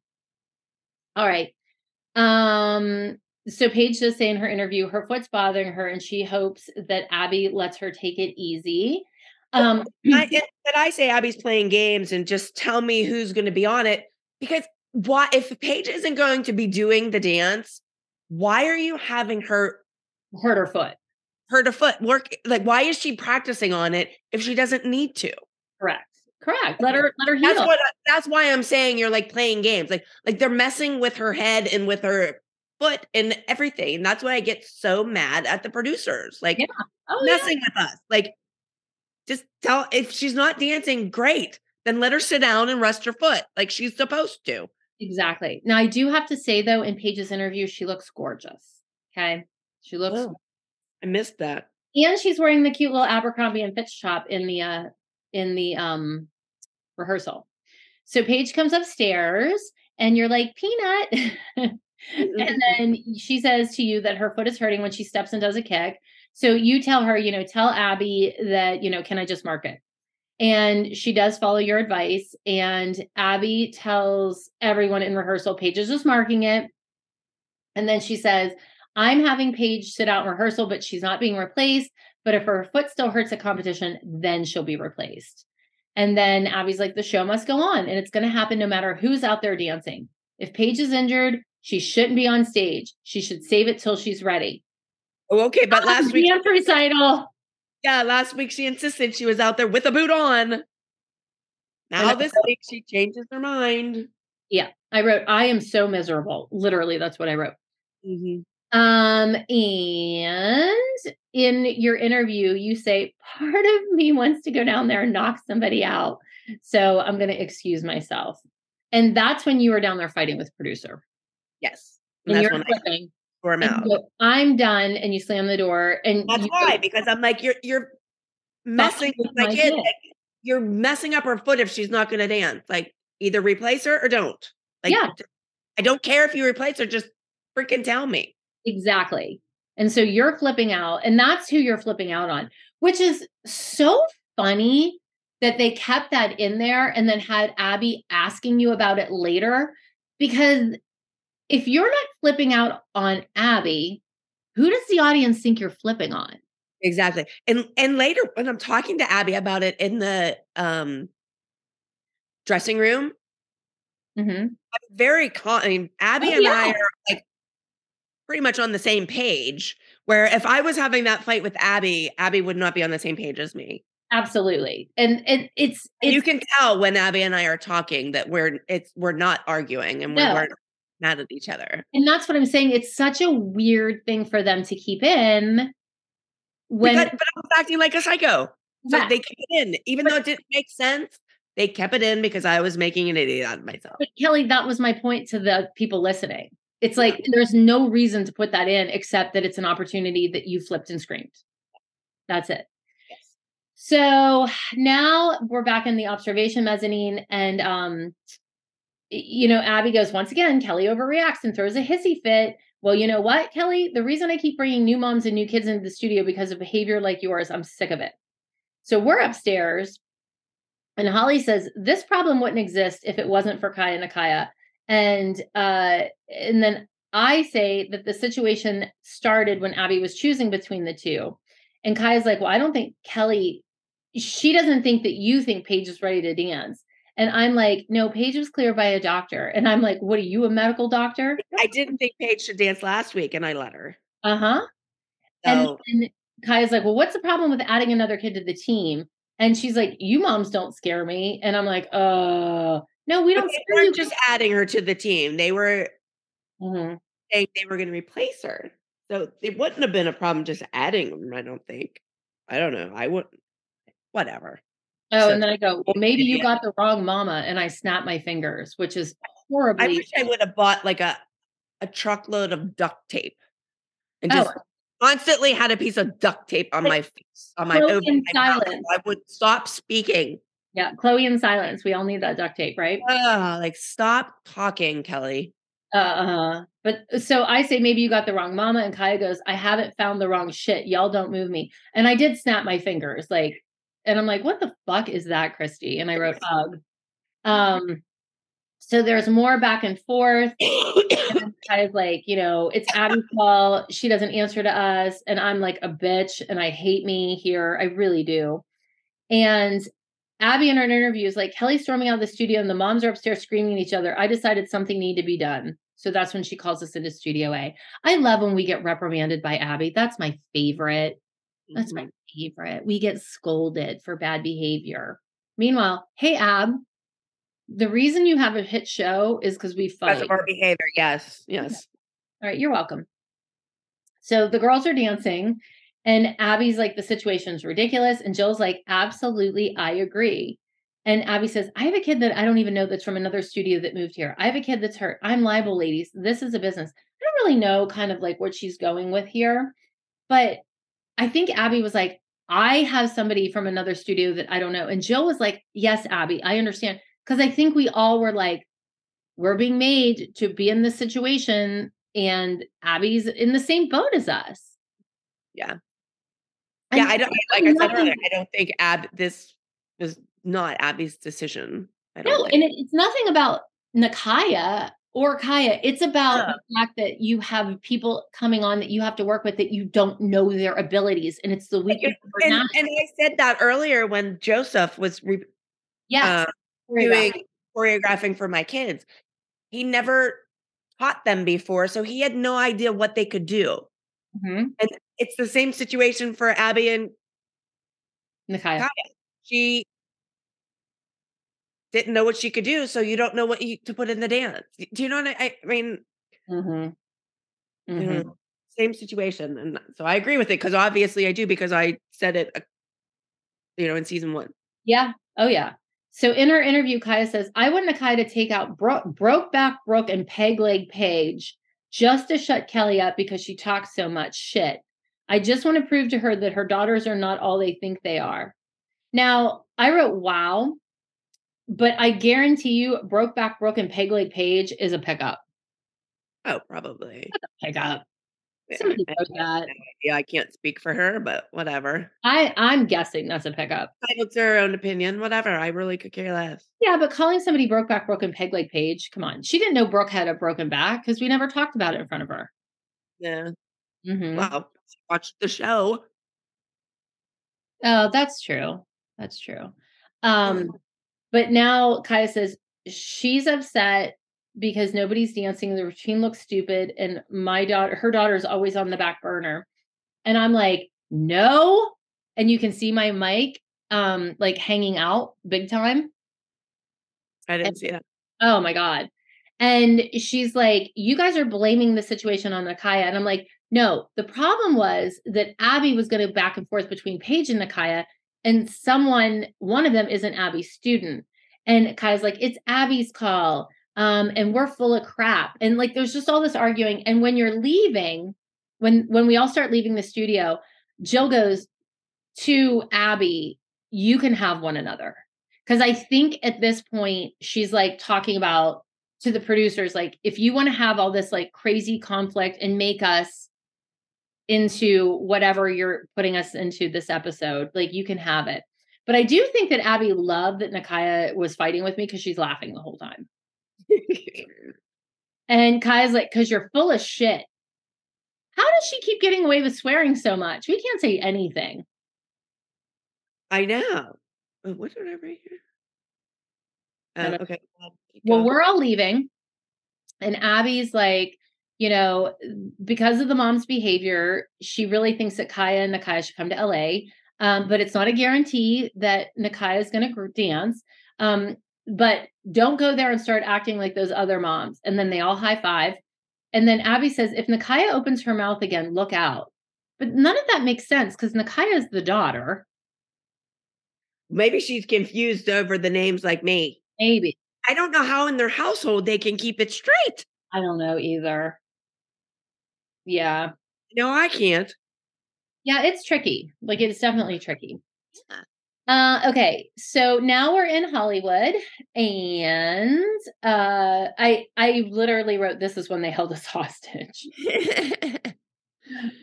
All right. Um, so Paige does say in her interview, her foot's bothering her and she hopes that Abby lets her take it easy. Um, I, I say Abby's playing games and just tell me who's going to be on it because why if Paige isn't going to be doing the dance, why are you having her hurt her foot. hurt a foot work like why is she practicing on it if she doesn't need to? Correct. Correct. Let her let her heal. That's what that's why I'm saying you're like playing games. Like like they're messing with her head and with her foot and everything. That's why I get so mad at the producers. Like Yeah. Oh, yeah. messing with us. Like just tell if she's not dancing, great. Then let her sit down and rest her foot like she's supposed to. Exactly. Now I do have to say though, in Paige's interview, she looks gorgeous. Okay. She looks Oh, I missed that. and she's wearing the cute little Abercrombie and Fitch top in the uh in the um rehearsal. So Paige comes upstairs and you're like peanut and then she says to you that her foot is hurting when she steps and does a kick. So you tell her, you know, tell Abby that, you know, can I just mark it? And she does follow your advice. And Abby tells everyone in rehearsal, Paige is just marking it. And then she says, I'm having Paige sit out in rehearsal, but she's not being replaced. But if her foot still hurts at competition, then she'll be replaced. And then Abby's like, the show must go on. And it's going to happen no matter who's out there dancing. If Paige is injured, she shouldn't be on stage. She should save it till she's ready. Oh, okay, but last week dance recital. Yeah, last week she insisted she was out there with a boot on. Now this week she changes her mind. Yeah, I wrote, I am so miserable. Literally, that's what I wrote. Mhm. Um, and in your interview, you say, part of me wants to go down there and knock somebody out. So I'm going to excuse myself. And that's when you were down there fighting with producer. Yes. And And that's you're when I flipping. Storm And out. go, I'm done. And you slam the door. And That's you why, because I'm like, you're you're messing with my kid. kid. Like, you're messing up her foot if she's not gonna dance. Like either replace her or don't. Like Yeah. I don't care if you replace her, just freaking tell me. Exactly. And so you're flipping out, and that's who you're flipping out on, which is so funny that they kept that in there and then had Abby asking you about it later. Because if you're not flipping out on Abby, who does the audience think you're flipping on? Exactly. And and later when I'm talking to Abby about it in the um dressing room, mm-hmm. I'm very calm. I mean, Abby Oh, and I are like pretty much on the same page. Where if I was having that fight with Abby, Abby would not be on the same page as me. Absolutely. And and it's And you can tell when Abby and I are talking that we're it's we're not arguing and we're, we're mad at each other. and that's what I'm saying. It's such a weird thing for them to keep in when Because, but I was acting like a psycho. So Yeah. they kept it in. Even though it didn't make sense, they kept it in because I was making an idiot out of myself. But Kelly, that was my point to the people listening. It's like there's no reason to put that in except that it's an opportunity that you flipped and screamed. That's it. So now we're back in the observation mezzanine, and um, you know, Abby goes once again. Kelly overreacts and throws a hissy fit. Well, you know what, Kelly? The reason I keep bringing new moms and new kids into the studio because of behavior like yours, I'm sick of it. So we're upstairs, and Holly says this problem wouldn't exist if it wasn't for Kaya and Nicaya. And uh, and then I say that the situation started when Abby was choosing between the two. And Kaya's like, Well, I don't think Kelly, she doesn't think that you think Paige is ready to dance. And I'm like, No, Paige was cleared by a doctor. And I'm like, What are you, a medical doctor? I didn't think Paige should dance last week, and I let her. Uh huh. And, So and Kaya's like, Well, what's the problem with adding another kid to the team? And she's like, You moms don't scare me. And I'm like, Uh, no, we don't they weren't just adding her to the team. They were Mhm. saying they were going to replace her. So it wouldn't have been a problem just adding them, I don't think. I don't know. I wouldn't. Whatever. Oh, So- and then I go, Well, maybe you got the wrong mama. And I snap my fingers, which is horribly. I wish I would have bought like a a truckload of duct tape and Oh. just constantly had a piece of duct tape on Like, my face, on my over my silence. I would stop speaking. Yeah, Chloe in silence. We all need that duct tape, right? Ah, like stop talking, Kelly. Uh, uh But so I say maybe you got the wrong mama, and Kaya goes, I haven't found the wrong shit. Y'all don't move me. And I did snap my fingers, like, and I'm like, what the fuck is that, Christi? And I wrote hug. Um, so there's more back and forth. And then Kaya's like, you know, it's Abby's fault. She doesn't answer to us, and I'm like a bitch, and I hate me here. I really do. And Abby in her interview is like, Kelly's storming out of the studio and the moms are upstairs screaming at each other. I decided something needed to be done. So that's when she calls us into Studio A. I love when we get reprimanded by Abby. That's my favorite. That's my favorite. We get scolded for bad behavior. Meanwhile, hey, Ab, the reason you have a hit show is because we fight. Because of our behavior. Yes. Yes. All right, you're welcome. So the girls are dancing, and Abby's like, the situation's ridiculous. And Jill's like, absolutely, I agree. And Abby says, I have a kid that I don't even know that's from another studio that moved here. I have a kid that's hurt. I'm liable, ladies. This is a business. I don't really know kind of like what she's going with here. But I think Abby was like, I have somebody from another studio that I don't know. And Jill was like, Yes, Abby, I understand. Because I think we all were like, we're being made to be in this situation and Abby's in the same boat as us. Yeah. And Yeah. I don't, like I said earlier, I don't think Ab, this was not Abby's decision. I don't No, think. and it, it's nothing about Nicaya or Kaya. It's about the fact that you have people coming on that you have to work with that you don't know their abilities, and it's the weakest. of and, and I said that earlier when Joseph was re- Yes, uh, doing choreographing for my kids. He never taught them before, so he had no idea what they could do. Mhm. And it's the same situation for Abby and Nicaya. She didn't know what she could do, so you don't know what you, to put in the dance. Do you know what I, I mean? Mhm. you Mhm. know, same situation, and so I agree with it because obviously I do because I said it, uh, you know, in season one. Yeah. Oh, yeah. So in her interview, Kaya says, I want Nicaya to take out Bro- broke back Brooke and peg leg Page just to shut Kelly up because she talks so much shit. I just want to prove to her that her daughters are not all they think they are. Now, I wrote, wow, but I guarantee you, broke back and peg leg Page is a pickup. Oh, probably. Pickup. Yeah, Somebody wrote that. Yeah, I can't speak for her, but whatever. I, I'm guessing that's a pickup. Entitled to her own opinion. Whatever. I really could care less. Yeah, but calling somebody broke back, broken peg leg Page, come on. She didn't know Brooke had a broken back because we never talked about it in front of her. Yeah. Mhm. Well, watch the show. Oh, that's true. That's true. Um, but now Kaya says she's upset because nobody's dancing. The routine looks stupid, and my daughter, her daughter's always on the back burner. And I'm like, no. And you can see my mic um like hanging out big time. I didn't see that. Oh my God. And she's like, You guys are blaming the situation on Nicaya. And I'm like, No, the problem was that Abby was going to back and forth between Paige and Nicaya, and someone, one of them is an Abby student. And Kai's like, It's Abby's call. Um, and we're full of crap. And like there's just all this arguing. And when you're leaving, when when we all start leaving the studio, Jill goes to Abby, you can have one another. Because I think at this point, she's like talking about to the producers, like, if you want to have all this like crazy conflict and make us into whatever you're putting us into this episode, like you can have it. But I do think that Abby loved that Nicaya was fighting with me because she's laughing the whole time. and Kaya's like, because you're full of shit. How does she keep getting away with swearing so much? We can't say anything. I know. Oh, what did I write here? Uh, okay. Well, we're all leaving. And Abby's like, you know, because of the mom's behavior, she really thinks that Kaya and Nicaya should come to LA. Um, but it's not a guarantee that Nicaya is going to dance. Um, but don't go there and start acting like those other moms. And then they all high five. And then Abby says, if Nicaya opens her mouth again, look out. But none of that makes sense because Nicaya is the daughter. Maybe she's confused over the names like me. Maybe. I don't know how in their household they can keep it straight. I don't know either. Yeah. No, I can't. Yeah, it's tricky. Like it's definitely tricky. Yeah. Uh, okay, so now we're in Hollywood, and uh, I I literally wrote this is when they held us hostage.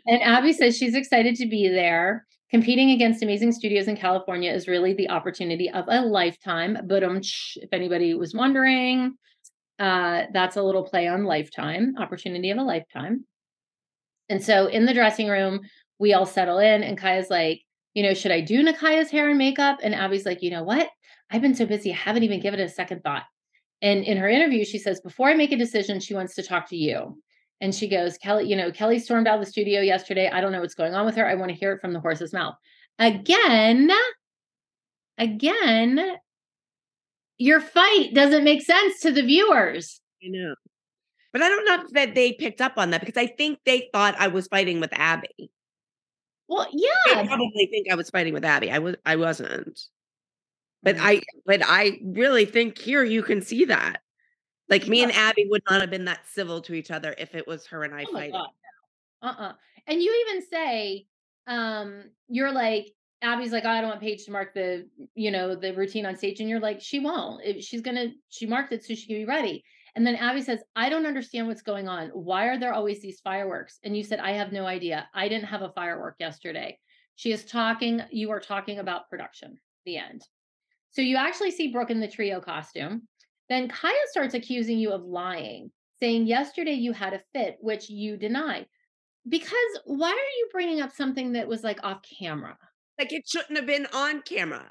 and Abby says she's excited to be there. Competing against amazing studios in California is really the opportunity of a lifetime. But um, if anybody was wondering, uh, that's a little play on lifetime, opportunity of a lifetime. And so in the dressing room, we all settle in, and Kaya's like, you know, should I do Nicaya's hair and makeup? And Abby's like, you know what? I've been so busy, I haven't even given it a second thought. And in her interview, she says, before I make a decision, she wants to talk to you. And she goes, Kelly, you know, Kelly stormed out of the studio yesterday. I don't know what's going on with her. I want to hear it from the horse's mouth. Again, again, your fight doesn't make sense to the viewers. I know. But I don't know that they picked up on that because I think they thought I was fighting with Abby. Well, yeah. They probably think I was fighting with Abby. I was I wasn't. But I but I really think here you can see that. Like me and Abby would not have been that civil to each other if it was her and I Oh fighting. Uh-uh. And you even say, um, you're like, Abby's like, "Oh, I don't want Paige to mark the, you know, the routine on stage. And you're like, she won't. If she's gonna, she marked it so she can be ready. And then Abby says, I don't understand what's going on. Why are there always these fireworks? And you said, I have no idea. I didn't have a firework yesterday. She is talking, you are talking about production, the end. So you actually see Brooke in the trio costume. Then Kaya starts accusing you of lying, saying yesterday you had a fit, which you deny. Because why are you bringing up something that was like off camera? Like it shouldn't have been on camera.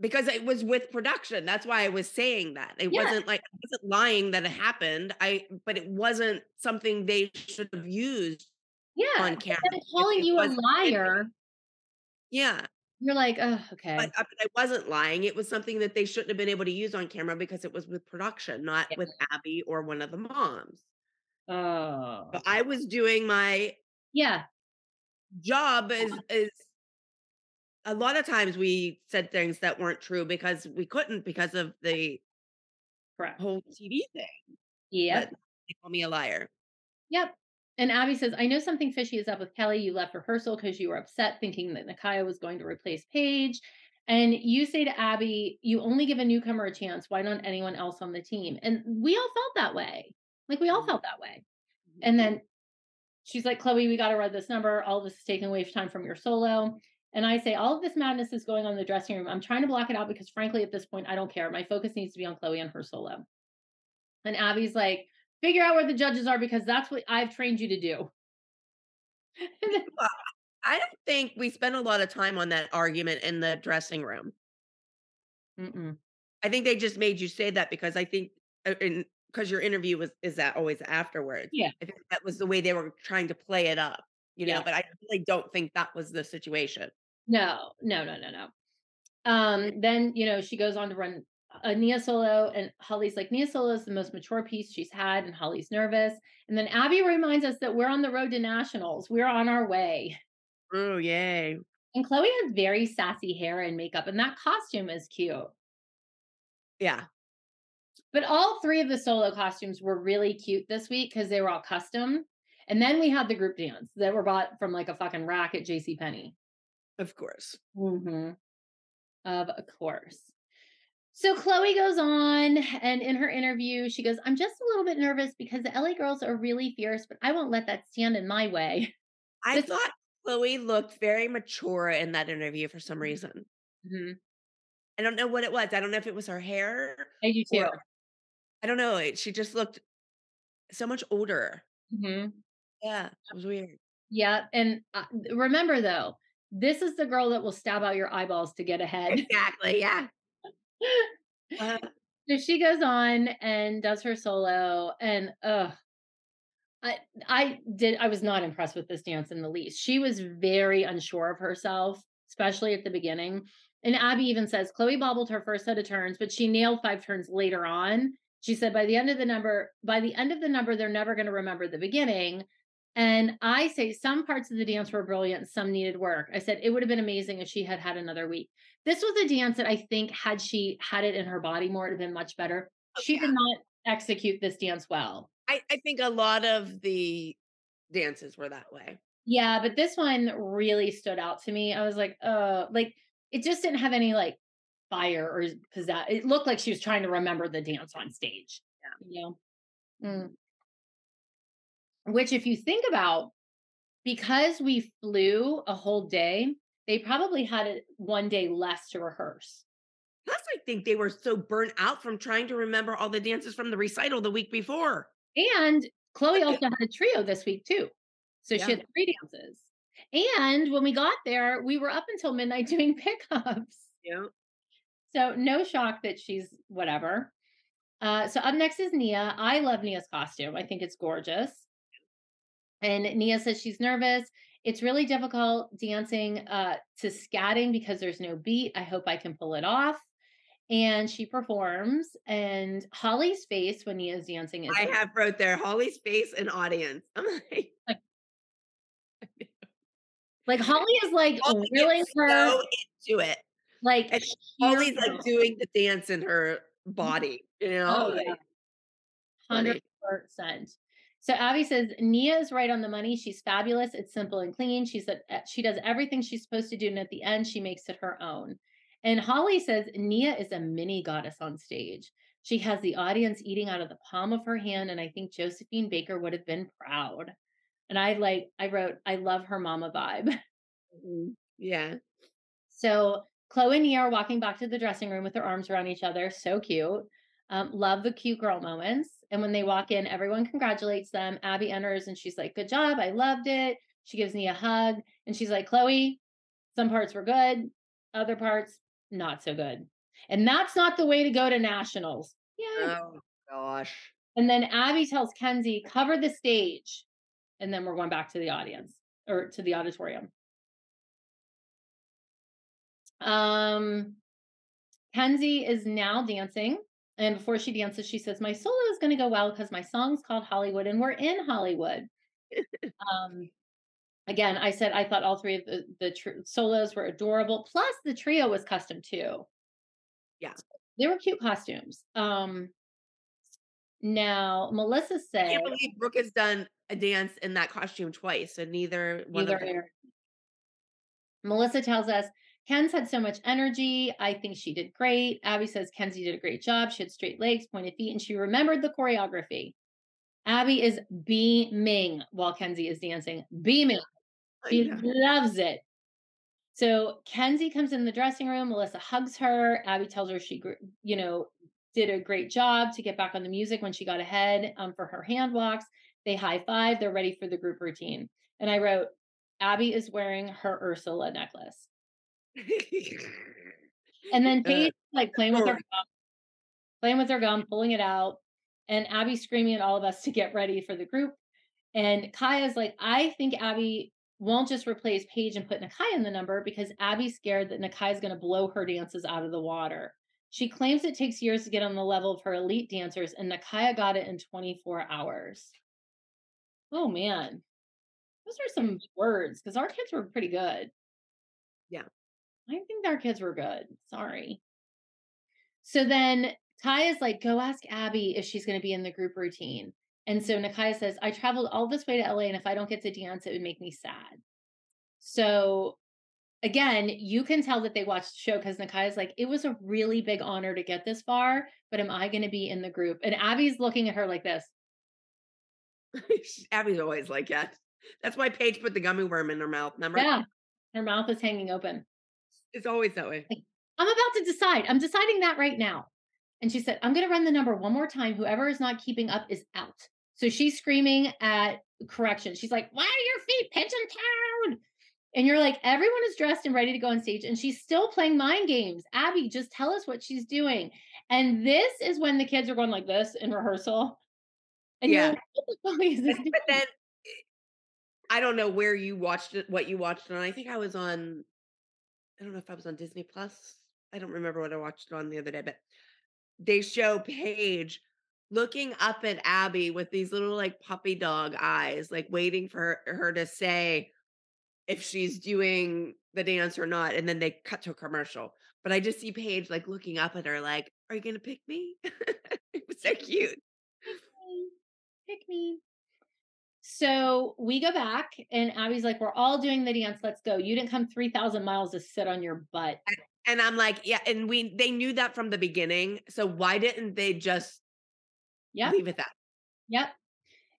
Because it was with production. That's why I was saying that. It Yeah. wasn't like I wasn't lying that it happened. I but it wasn't something they should have used Yeah. on camera. then If calling it you a liar, Yeah. you're like, oh, okay. But, but I wasn't lying. It was something that they shouldn't have been able to use on camera because it was with production, not with Abby or one of the moms. Oh. So I was doing my Yeah. job as is a lot of times we said things that weren't true because we couldn't because of the Correct. whole TV thing. Yeah. They call me a liar. Yep. And Abby says, I know something fishy is up with Kelly. You left rehearsal because you were upset thinking that Nicaya was going to replace Paige. And you say to Abby, you only give a newcomer a chance. Why not anyone else on the team? And we all felt that way. Like we all mm-hmm. felt that way. And mm-hmm. then she's like, Chloe, we got to read this number. All this is taking away time from your solo. And I say, all of this madness is going on in the dressing room. I'm trying to block it out because, frankly, at this point, I don't care. My focus needs to be on Chloe and her solo. And Abby's like, figure out where the judges are because that's what I've trained you to do. I don't think we spent a lot of time on that argument in the dressing room. Mm-mm. I think they just made you say that because I think uh, because your interview was is that always afterwards. Yeah. I think that was the way they were trying to play it up, you know, Yeah. but I really don't think that was the situation. No, no, no, no, no. Um, then you know she goes on to run a Nia solo, and Holly's like Nia solo is the most mature piece she's had, and Holly's nervous. And then Abby reminds us that we're on the road to nationals. We're on our way. Oh, yay! And Chloe has very sassy hair and makeup, and that costume is cute. Yeah. But all three of the solo costumes were really cute this week because they were all custom. And then we had the group dance that were bought from like a fucking rack at J.C. Penney. Of course. Mm-hmm. Of course. So Chloe goes on, and in her interview, she goes, I'm just a little bit nervous because the LA girls are really fierce, but I won't let that stand in my way. I thought Chloe looked very mature in that interview for Mm-hmm. some reason. Mhm. I don't know what it was. I don't know if it was her hair. I do too. or- I don't know. She just looked so much older. Mhm. Yeah, it was weird. Yeah. And uh, remember, though, this is the girl that will stab out your eyeballs to get ahead. Exactly. Yeah. Uh, So she goes on and does her solo, and uh I I did I was not impressed with this dance in the least. She was very unsure of herself, especially at the beginning. And Abby even says Chloe bobbled her first set of turns, but she nailed five turns later on. She said by the end of the number, by the end of the number, they're never going to remember the beginning. And I say some parts of the dance were brilliant, some needed work. I said it would have been amazing if she had had another week. This was a dance that I think had she had it in her body more, it would have been much better. She did not execute this dance well. I, I think a lot of the dances were that way. Yeah, but this one really stood out to me. I was like, uh, like it just didn't have any like fire or pizzazz. It looked like she was trying to remember the dance on stage. Yeah. You know? Mm. Which, if you think about, because we flew a whole day, they probably had one day less to rehearse. Plus, I think they were so burnt out from trying to remember all the dances from the recital the week before. And Chloe also had a trio this week too. So Yeah. she had three dances. And when we got there, we were up until midnight doing pickups. Yeah. So no shock that she's whatever. Uh, so up next is Nia. I love Nia's costume. I think it's gorgeous. And Nia says she's nervous. It's really difficult dancing uh, to scatting because there's no beat. I hope I can pull it off. And she performs, and Holly's face when Nia's dancing is I have wrote there Holly's face and audience. I'm like, like Holly is like Holly gets her so into it. like And Holly's like doing the dance in her body, you know? Oh, yeah. Hundred percent. So Abby says Nia is right on the money. She's fabulous. It's simple and clean. She said uh, she does everything she's supposed to do, and at the end, she makes it her own. And Holly says Nia is a mini goddess on stage. She has the audience eating out of the palm of her hand, and I think Josephine Baker would have been proud. And I like, I wrote, I love her mama vibe. Mhm. Yeah. So Chloe and Nia are walking back to the dressing room with their arms around each other. So cute. Um, love the cute girl moments. And when they walk in, everyone congratulates them. Abby enters and she's like, Good job. I loved it. She gives me a hug and she's like, Chloe, some parts were good, other parts not so good. And that's not the way to go to nationals. Yeah. Oh gosh. And then Abby tells Kenzie, cover the stage. And then we're going back to the audience or to the auditorium. Um, Kenzie is now dancing. And before she dances, she says, My solo is going to go well because my song's called Hollywood and we're in Hollywood. um, again, I said I thought all three of the, the tr- solos were adorable. Plus, the trio was custom too. Yeah. They were cute costumes. Um, now, Melissa I can't believe Brooke has done a dance in that costume twice, and neither one Neither of them. Melissa tells us Ken's had so much energy. I think she did great. Abby says Kenzie did a great job. She had straight legs, pointed feet, and she remembered the choreography. Abby is beaming while Kenzie is dancing. Beaming. She loves it. So Kenzie comes in the dressing room. Melissa hugs her. Abby tells her she, you know, did a great job to get back on the music when she got ahead um, for her hand walks. They high five. They're ready for the group routine. And I wrote, Abby is wearing her Ursula necklace. And then Uh, Paige like playing with her gum, playing with her gum, pulling it out, and Abby screaming at all of us to get ready for the group. And Kaya's like, I think Abby won't just replace Paige and put Nicaya in the number because Abby's scared that Nicaya's going to blow her dances out of the water. She claims it takes years to get on the level of her elite dancers, and Nicaya got it in 24 hours. Oh man, those are some words because our kids were pretty good. Yeah. I think our kids were good. Sorry. So then Ty is like, go ask Abby if she's going to be in the group routine. And so Nicaya says, I traveled all this way to LA, and if I don't get to dance, it would make me sad. So again, you can tell that they watched the show because Nicaya's like, it was a really big honor to get this far, but am I going to be in the group? And Abby's looking at her like this. Abby's always like that. That's why Paige put the gummy worm in her mouth. Remember? Yeah. Her mouth is hanging open. It's always that way. I'm about to decide. I'm deciding that right now. And she said, I'm going to run the number one more time. Whoever is not keeping up is out. So she's screaming at correction. She's like, Why are your feet pigeon toed? And you're like, Everyone is dressed and ready to go on stage. And she's still playing mind games. Abby, just tell us what she's doing. And this is when the kids are going like this in rehearsal. And Yeah. like, What the is this? But, but then eh, I don't know where you watched it, what you watched on. I think I was on, I don't know if I was on Disney Plus. I don't remember what I watched it on the other day, but they show Paige looking up at Abby with these little like puppy dog eyes, like waiting for her, her to say if she's doing the dance or not. And then they cut to a commercial. But I just see Paige like looking up at her, like, Are you going to pick me? it was so cute. Pick me. So we go back, and Abby's like, We're all doing the dance. Let's go. You didn't come 3,000 miles to sit on your butt. And I'm like, yeah, and we they knew that from the beginning. So why didn't they just Yep. leave it that? Yep.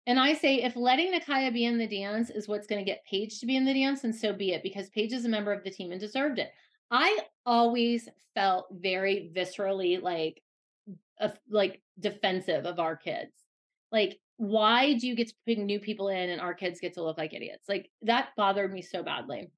And I say, if letting Nicaya be in the dance is what's going to get Paige to be in the dance, and so be it, because Paige is a member of the team and deserved it. I always felt very viscerally like, uh, like defensive of our kids. Like, why do you get to bring new people in and our kids get to look like idiots? Like that bothered me so badly.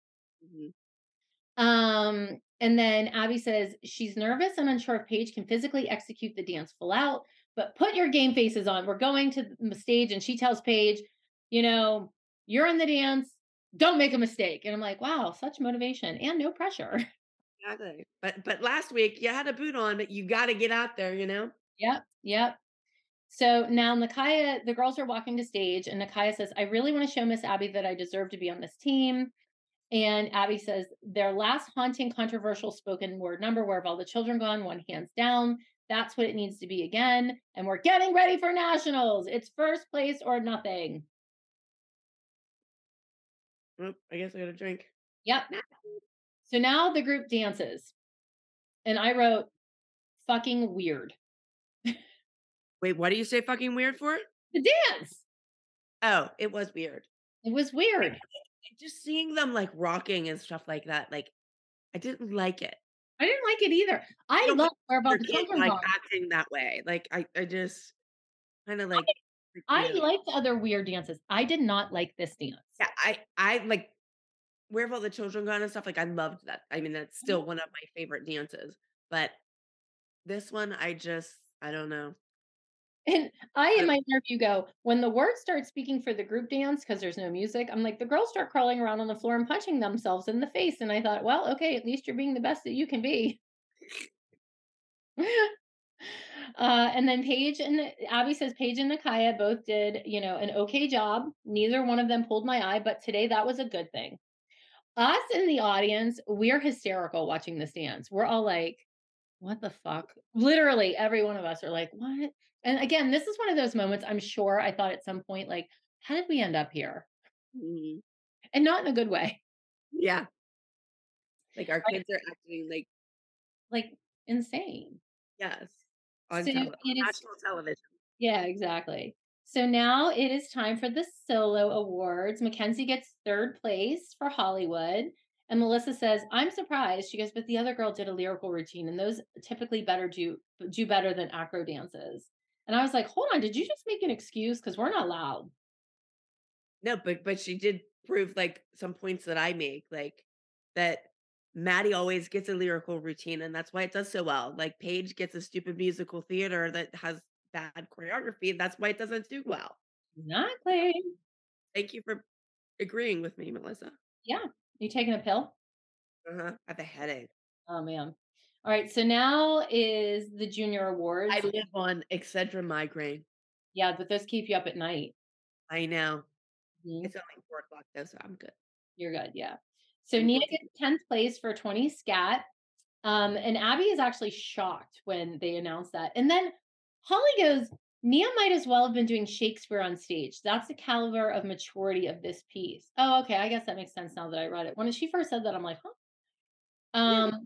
Um, and then Abby says she's nervous and unsure if Paige can physically execute the dance full out, but put your game faces on. We're going to the stage, and she tells Paige, you know, you're in the dance, don't make a mistake. And I'm like, wow, such motivation and no pressure. Exactly. But but last week you had a boot on, but you got to get out there, you know. Yep, yep. So now Nicaya, the girls are walking to stage, and Nicaya says, I really want to show Miss Abby that I deserve to be on this team. And Abby says, their last haunting, controversial spoken word number, where have all the children gone? One hands down. That's what it needs to be again. And we're getting ready for nationals. It's first place or nothing. Oh, I guess I got a drink. Yep. So now the group dances. And I wrote, fucking weird. Wait, what do you say? Fucking weird for? The dance. Oh, it was weird. It was weird. Just seeing them like rocking and stuff like that, like I didn't like it. I didn't like it either. I No, love where about the children like gone. acting that way. Like I, I just kind of like. me I liked other weird dances. I did not like this dance. Yeah, I, I like where have all the children gone and stuff. Like I loved that. I mean, that's Mm-hmm. still one of my favorite dances. But this one, I just, I don't know. And I, in my interview, go when the words start speaking for the group dance because there's no music. I'm like, the girls start crawling around on the floor and punching themselves in the face. And I thought, well, okay, at least you're being the best that you can be. uh, and then Paige and Abby says Paige and Nicaya both did, you know, an okay job. Neither one of them pulled my eye, but today that was a good thing. Us in the audience, we're hysterical watching this dance. We're all like, what the fuck? Literally, every one of us are like, what? And again, this is one of those moments I'm sure I thought at some point, like, how did we end up here? Mhm. And not in a good way, Yeah. Like our kids are acting like like insane. yes on So tele- is- national television. Yeah, exactly. So now it is time for the solo awards. Mackenzie gets third place for Hollywood. And Melissa says, I'm surprised. She goes, but the other girl did a lyrical routine, and those typically better do do better than acro dances. And I was like, hold on, did you just make an excuse? Because we're not loud. No, but but she did prove like some points that I make, like that Maddie always gets a lyrical routine, and that's why it does so well. Like Paige gets a stupid musical theater that has bad choreography, and that's why it doesn't do well. Exactly. Thank you for agreeing with me, Melissa. Yeah. You taking a pill? Uh-huh. I have a headache. Oh man. All right. So now is the junior awards. I live on Excedrin migraine. Yeah, but those keep you up at night. I know. Mhm. It's only four o'clock though, so I'm good. You're good. Yeah. So Nia you. gets 10th place for 20 scat. Um, and Abby is actually shocked when they announce that. And then Holly goes, Nia might as well have been doing Shakespeare on stage. That's the caliber of maturity of this piece. Oh, okay. I guess that makes sense now that I read it. When she first said that, I'm like, huh. Um,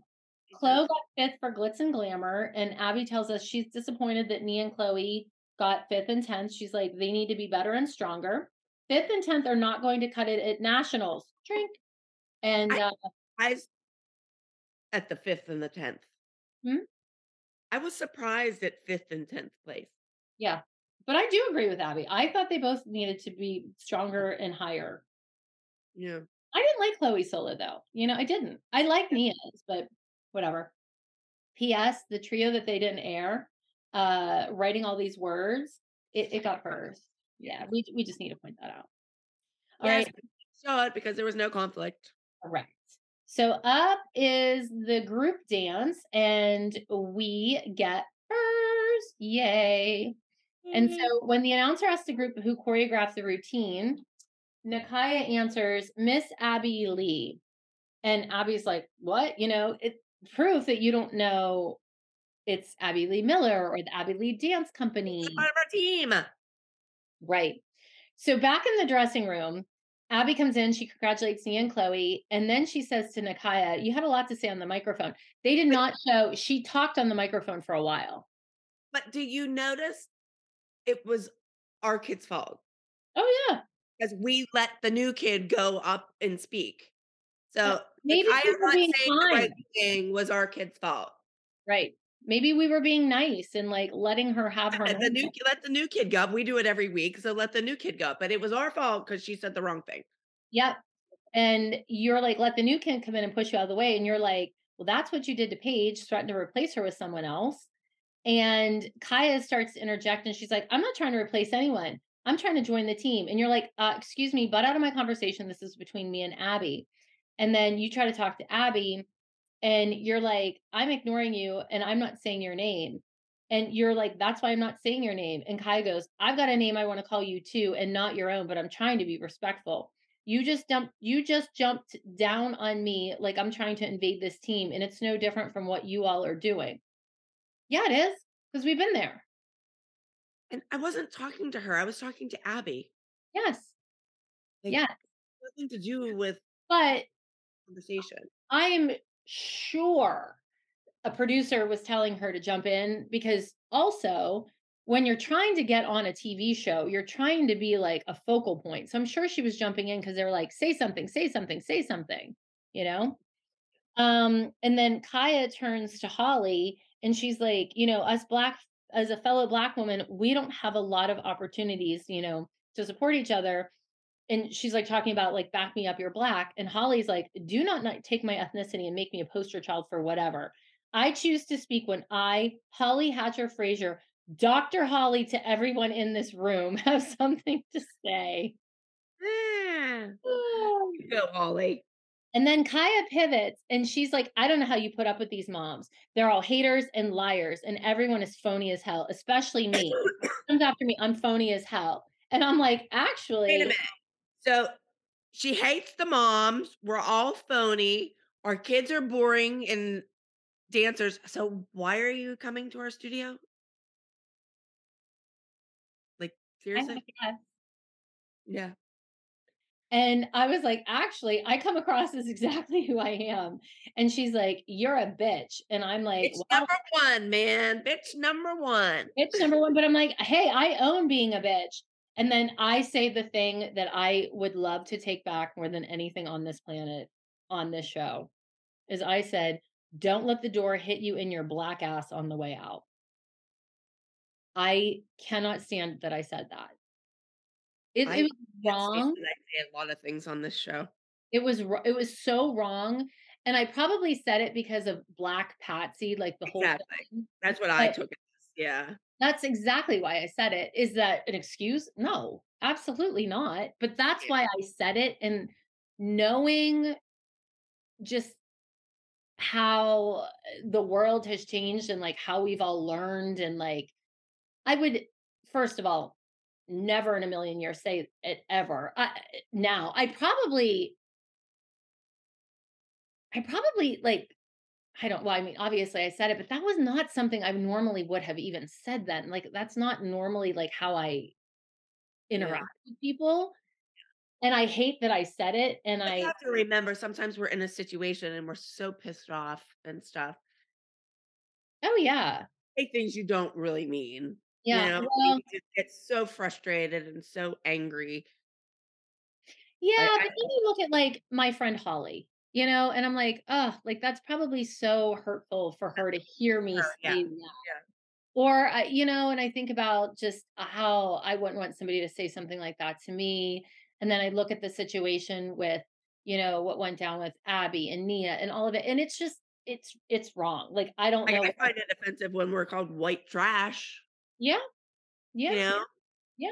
Chloe got fifth for Glitz and Glamour, and Abby tells us she's disappointed that Nia and Chloe got fifth and tenth. She's like, they need to be better and stronger. Fifth and tenth are not going to cut it at nationals. Drink. And I- uh, I at the fifth and the tenth. Hmm? I was surprised at fifth and tenth place. Yeah, but I do agree with Abby. I thought they both needed to be stronger and higher. Yeah. I didn't like Chloe solo though. You know, I didn't. I like Nia's, but whatever. P.S. The trio that they didn't air, uh, writing all these words, it, it got hers. Yeah, we we just need to point that out. All Yes, right, saw it because there was no conflict. correct. So up is the group dance, and we get hers. Yay! And mm-hmm. so when the announcer asks the group who choreographed the routine, Nicaya answers Miss Abby Lee. And Abby's like, what? You know, it's proof that you don't know it's Abby Lee Miller or the Abby Lee Dance Company. It's part of our team. Right. So back in the dressing room, Abby comes in, she congratulates me and Chloe, and then she says to Nicaya, You had a lot to say on the microphone. They did not show, she talked on the microphone for a while. But do you notice it was our kid's fault? Oh, yeah. Because we let the new kid go up and speak. So maybe I am not being saying the right thing was our kid's fault. Right. Maybe we were being nice and like letting her have her Let the new let the new kid go up. We do it every week, so let the new kid go up. But it was our fault because she said the wrong thing. Yep. And you're like, let the new kid come in and push you out of the way. And you're like, well, that's what you did to Paige, threatened to replace her with someone else. And Kaya starts to interject and she's like, I'm not trying to replace anyone. I'm trying to join the team. And you're like, uh, excuse me, butt out of my conversation. This is between me and Abby. And then you try to talk to Abby and you're like, I'm ignoring you and I'm not saying your name. And you're like, that's why I'm not saying your name. And Kaya goes, I've got a name I want to call you too, and not your own, but I'm trying to be respectful. You just dumped, you just jumped down on me like I'm trying to invade this team, and it's no different from what you all are doing. Yeah, it is, because we've been there. And I wasn't talking to her. I was talking to Abby. Yes. Like, Yeah. Nothing to do with But conversation. I'm sure a producer was telling her to jump in because also when you're trying to get on a TV show, you're trying to be like a focal point. So I'm sure she was jumping in because they were like, say something, say something, say something, you know? Um, and then Kaya turns to Holly and she's like, you know, us black as a fellow black woman, we don't have a lot of opportunities, you know, to support each other. And she's like talking about like back me up you're black. And holly's like do not, not take my ethnicity and make me a poster child for whatever. I choose to speak when i holly hatcher frazier dr holly to everyone in this room have something to say. Ah, you go, Holly. And then kaya pivots and she's like i don't know how you put up with these moms they're all haters and liars and everyone is phony as hell especially me comes after me i'm phony as hell and i'm like actually Wait a minute. So she hates the moms. We're all phony. Our kids are boring and dancers. So why are you coming to our studio? Like seriously? Yeah. And I was like, actually, I come across as exactly who I am. And she's like, you're a bitch. And I'm like, Bitch well, number one, man. Bitch number one. bitch number one. But I'm like, hey, I own being a bitch. And then I say the thing that I would love to take back more than anything on this planet, on this show, is I said, don't let the door hit you in your black ass on the way out. I cannot stand that I said that. It, it was wrong. I say a lot of things on this show. It was it was so wrong, and I probably said it because of Black Patsy, like the whole Exactly. thing. That's what I took it as. Yeah. That's exactly why I said it. Is that an excuse? No, absolutely not. But that's why I said it, and knowing just how eh, the world has changed and like how we've all learned and like I would first of all never in a million years say it ever. I, eh, now, I probably I probably like I don't well I mean obviously I said it but that was not something I normally would have even said then. Like that's not normally like how I interact with people. And I hate that I said it and But I have to remember sometimes we're in a situation and we're so pissed off and stuff. Oh yeah. Say things you don't really mean. Yeah, You know, well- you get so frustrated and so angry. Yeah, I- but then you look at like my friend Holly, you know, and I'm like, oh, like that's probably so hurtful for her to hear me Her, say yeah, that. Or, I you know, and I think about just uh, how I wouldn't want somebody to say something like that to me. And then I look at the situation with, you know, what went down with Abby and Nia and all of it. And it's just, it's, it's wrong. Like, I don't I, know. I find it offensive when we're called white trash. Yeah. Yeah. You know? Yeah.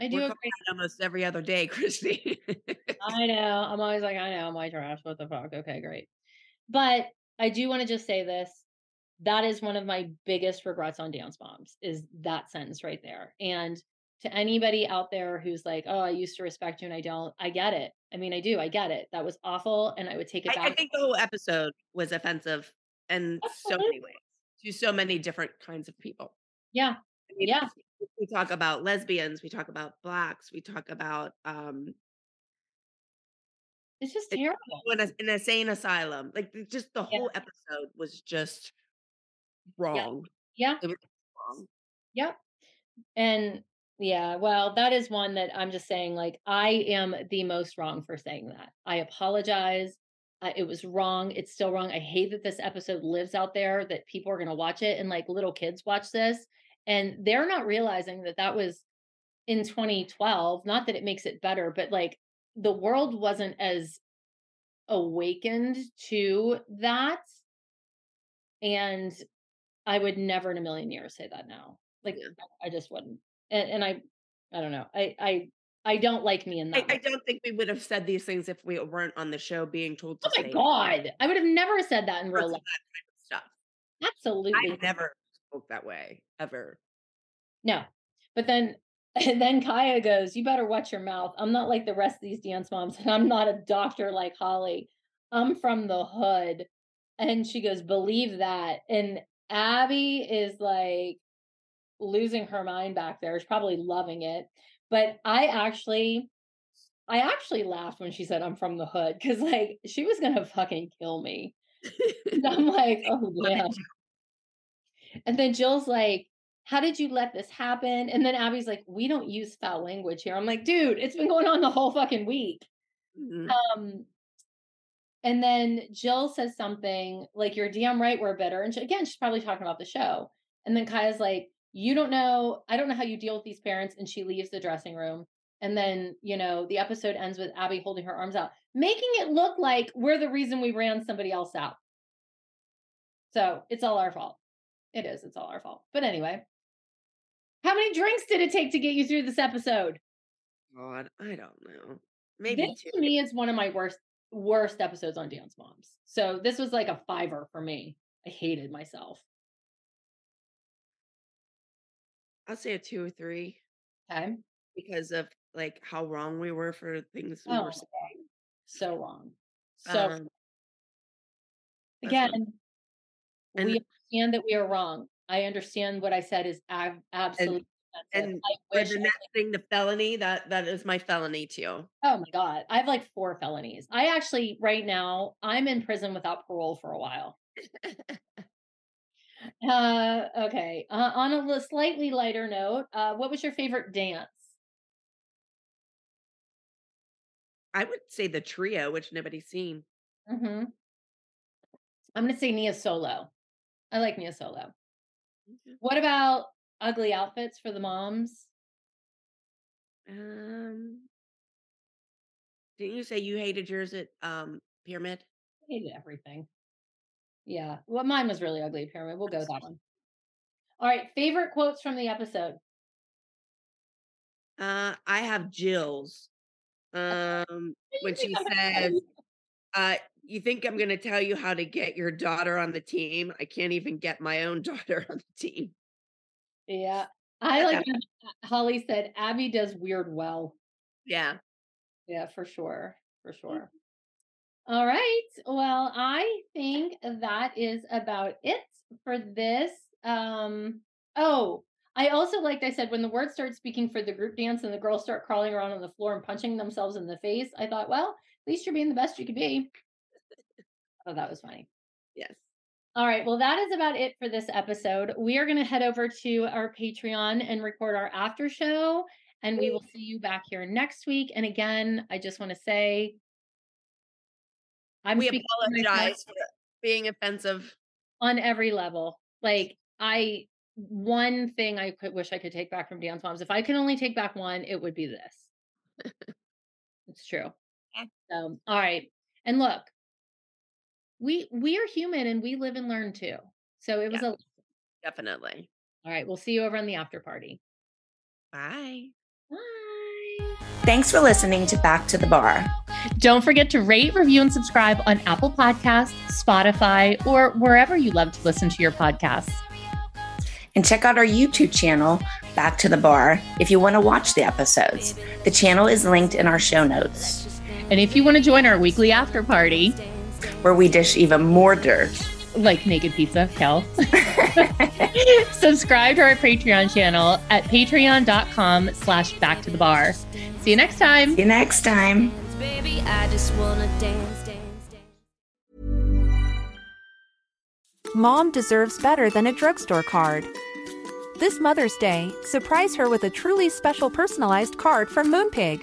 I do almost every other day, Christi. I know. I'm always like, I know, I'm trash. What the fuck? Okay, great. But I do want to just say this. That is one of my biggest regrets on Dance Moms is that sentence right there. And to anybody out there who's like, oh, I used to respect you and I don't, I get it. I mean, I do. I get it. That was awful. And I would take it back. I think the whole episode was offensive in so many ways to so many different kinds of people. Yeah. I mean, Yeah. we talk about lesbians, we talk about blacks, we talk about um It's just terrible. in a, an insane asylum. Like just the whole episode was just wrong. Yeah. It was wrong. Yep. And yeah, well, that is one that I'm just saying, like, I am the most wrong for saying that. I apologize. Uh, it was wrong. It's still wrong. I hate that this episode lives out there, that people are going to watch it and like little kids watch this and they're not realizing that that was in 2012. Not that it makes it better, but like the world wasn't as awakened to that. And I would never in a million years say that now. Like I just wouldn't. And, and I, I don't know. I, I, I don't like me in that. I don't think we would have said these things if we weren't on the show being told to oh my say god, I would have never said that in real life. Absolutely, I never spoke that way ever. no. But then, then Kaya goes, "You better watch your mouth. I'm not like the rest of these dance moms, and I'm not a doctor like Holly. I'm from the hood." And she goes, "Believe that." And Abby is like losing her mind back there. She's probably loving it. But I actually, I actually laughed when she said, I'm from the hood because, like, she was to fucking kill me. And I'm like, oh, yeah. And then Jill's like, how did you let this happen? And then Abby's like, we don't use foul language here. I'm like, dude, it's been going on the whole fucking week. Mhm. Um, and then Jill says something like, "You're damn right, we're bitter." And she, again, she's probably talking about the show. And then Kaya's like, "You don't know. I don't know how you deal with these parents." And she leaves the dressing room. And then you know the episode ends with Abby holding her arms out, making it look like we're the reason we ran somebody else out. So it's all our fault. It is. It's all our fault. But anyway, how many drinks did it take to get you through this episode? God, I don't know. Maybe this two. to me is one of my worst worst episodes on Dance Moms. So this was like a fiver for me. I hated myself. I'll say a two or three Okay. because of like how wrong we were for things we Oh, were saying. So wrong. So Um, again, we understand that we are wrong. I understand what I said is ab- absolutely and I the next thing, the felony that that is my felony too. Oh my god, I have like four felonies. I actually right now I'm in prison without parole for a while. uh okay. Uh, on a slightly lighter note, uh what was your favorite dance? I would say the trio, which nobody's seen. Mhm. I'm going to say Nia Solo. I like Nia Solo. What about ugly outfits for the moms? Um, didn't you say you hated yours at um Pyramid? I hated everything. Yeah. Well, mine was really ugly, Pyramid. We'll go with that one. All right. Favorite quotes from the episode. Uh, I have Jill's. Um, when she says, uh, you think I'm going to tell you how to get your daughter on the team? I can't even get my own daughter on the team. Yeah. I like when um, uh, Holly said Abby does weird well. Yeah. Yeah, for sure. For mm. sure. All right. Well, I think that is about it for this. Um, oh, I also liked I said when the words start speaking for the group dance and the girls start crawling around on the floor and punching themselves in the face, I thought, well, at least you're being the best you could be. Oh, that was funny. Yes. All right. Well, that is about it for this episode. We are going to head over to our Patreon and record our after show, and we will see you back here next week. And again, I just want to say, I'm we speaking for myself apologize for being offensive. on every level. Like, I, one thing I could wish I could take back from Dance Moms, if I could only take back one, it would be this. it's true. Yeah. So, all right. And look, we we are human and we live and learn too. So it was Yeah. a Definitely. all right. We'll see you over on the after party. Bye. Bye. Thanks for listening to Back to the Barre. Don't forget to rate, review, and subscribe on Apple Podcasts, Spotify, or wherever you love to listen to your podcasts. And check out our YouTube channel, Back to the Barre, if you want to watch the episodes. The channel is linked in our show notes, And if you want to join our weekly after party, where we dish even more dirt. like naked pizza, Kel, subscribe to our Patreon channel at patreon.com slash back to the barre. See you next time. See you next time. Baby, I just wanna dance, dance, dance. Mom deserves better than a drugstore card. This Mother's Day, surprise her with a truly special personalized card from Moonpig.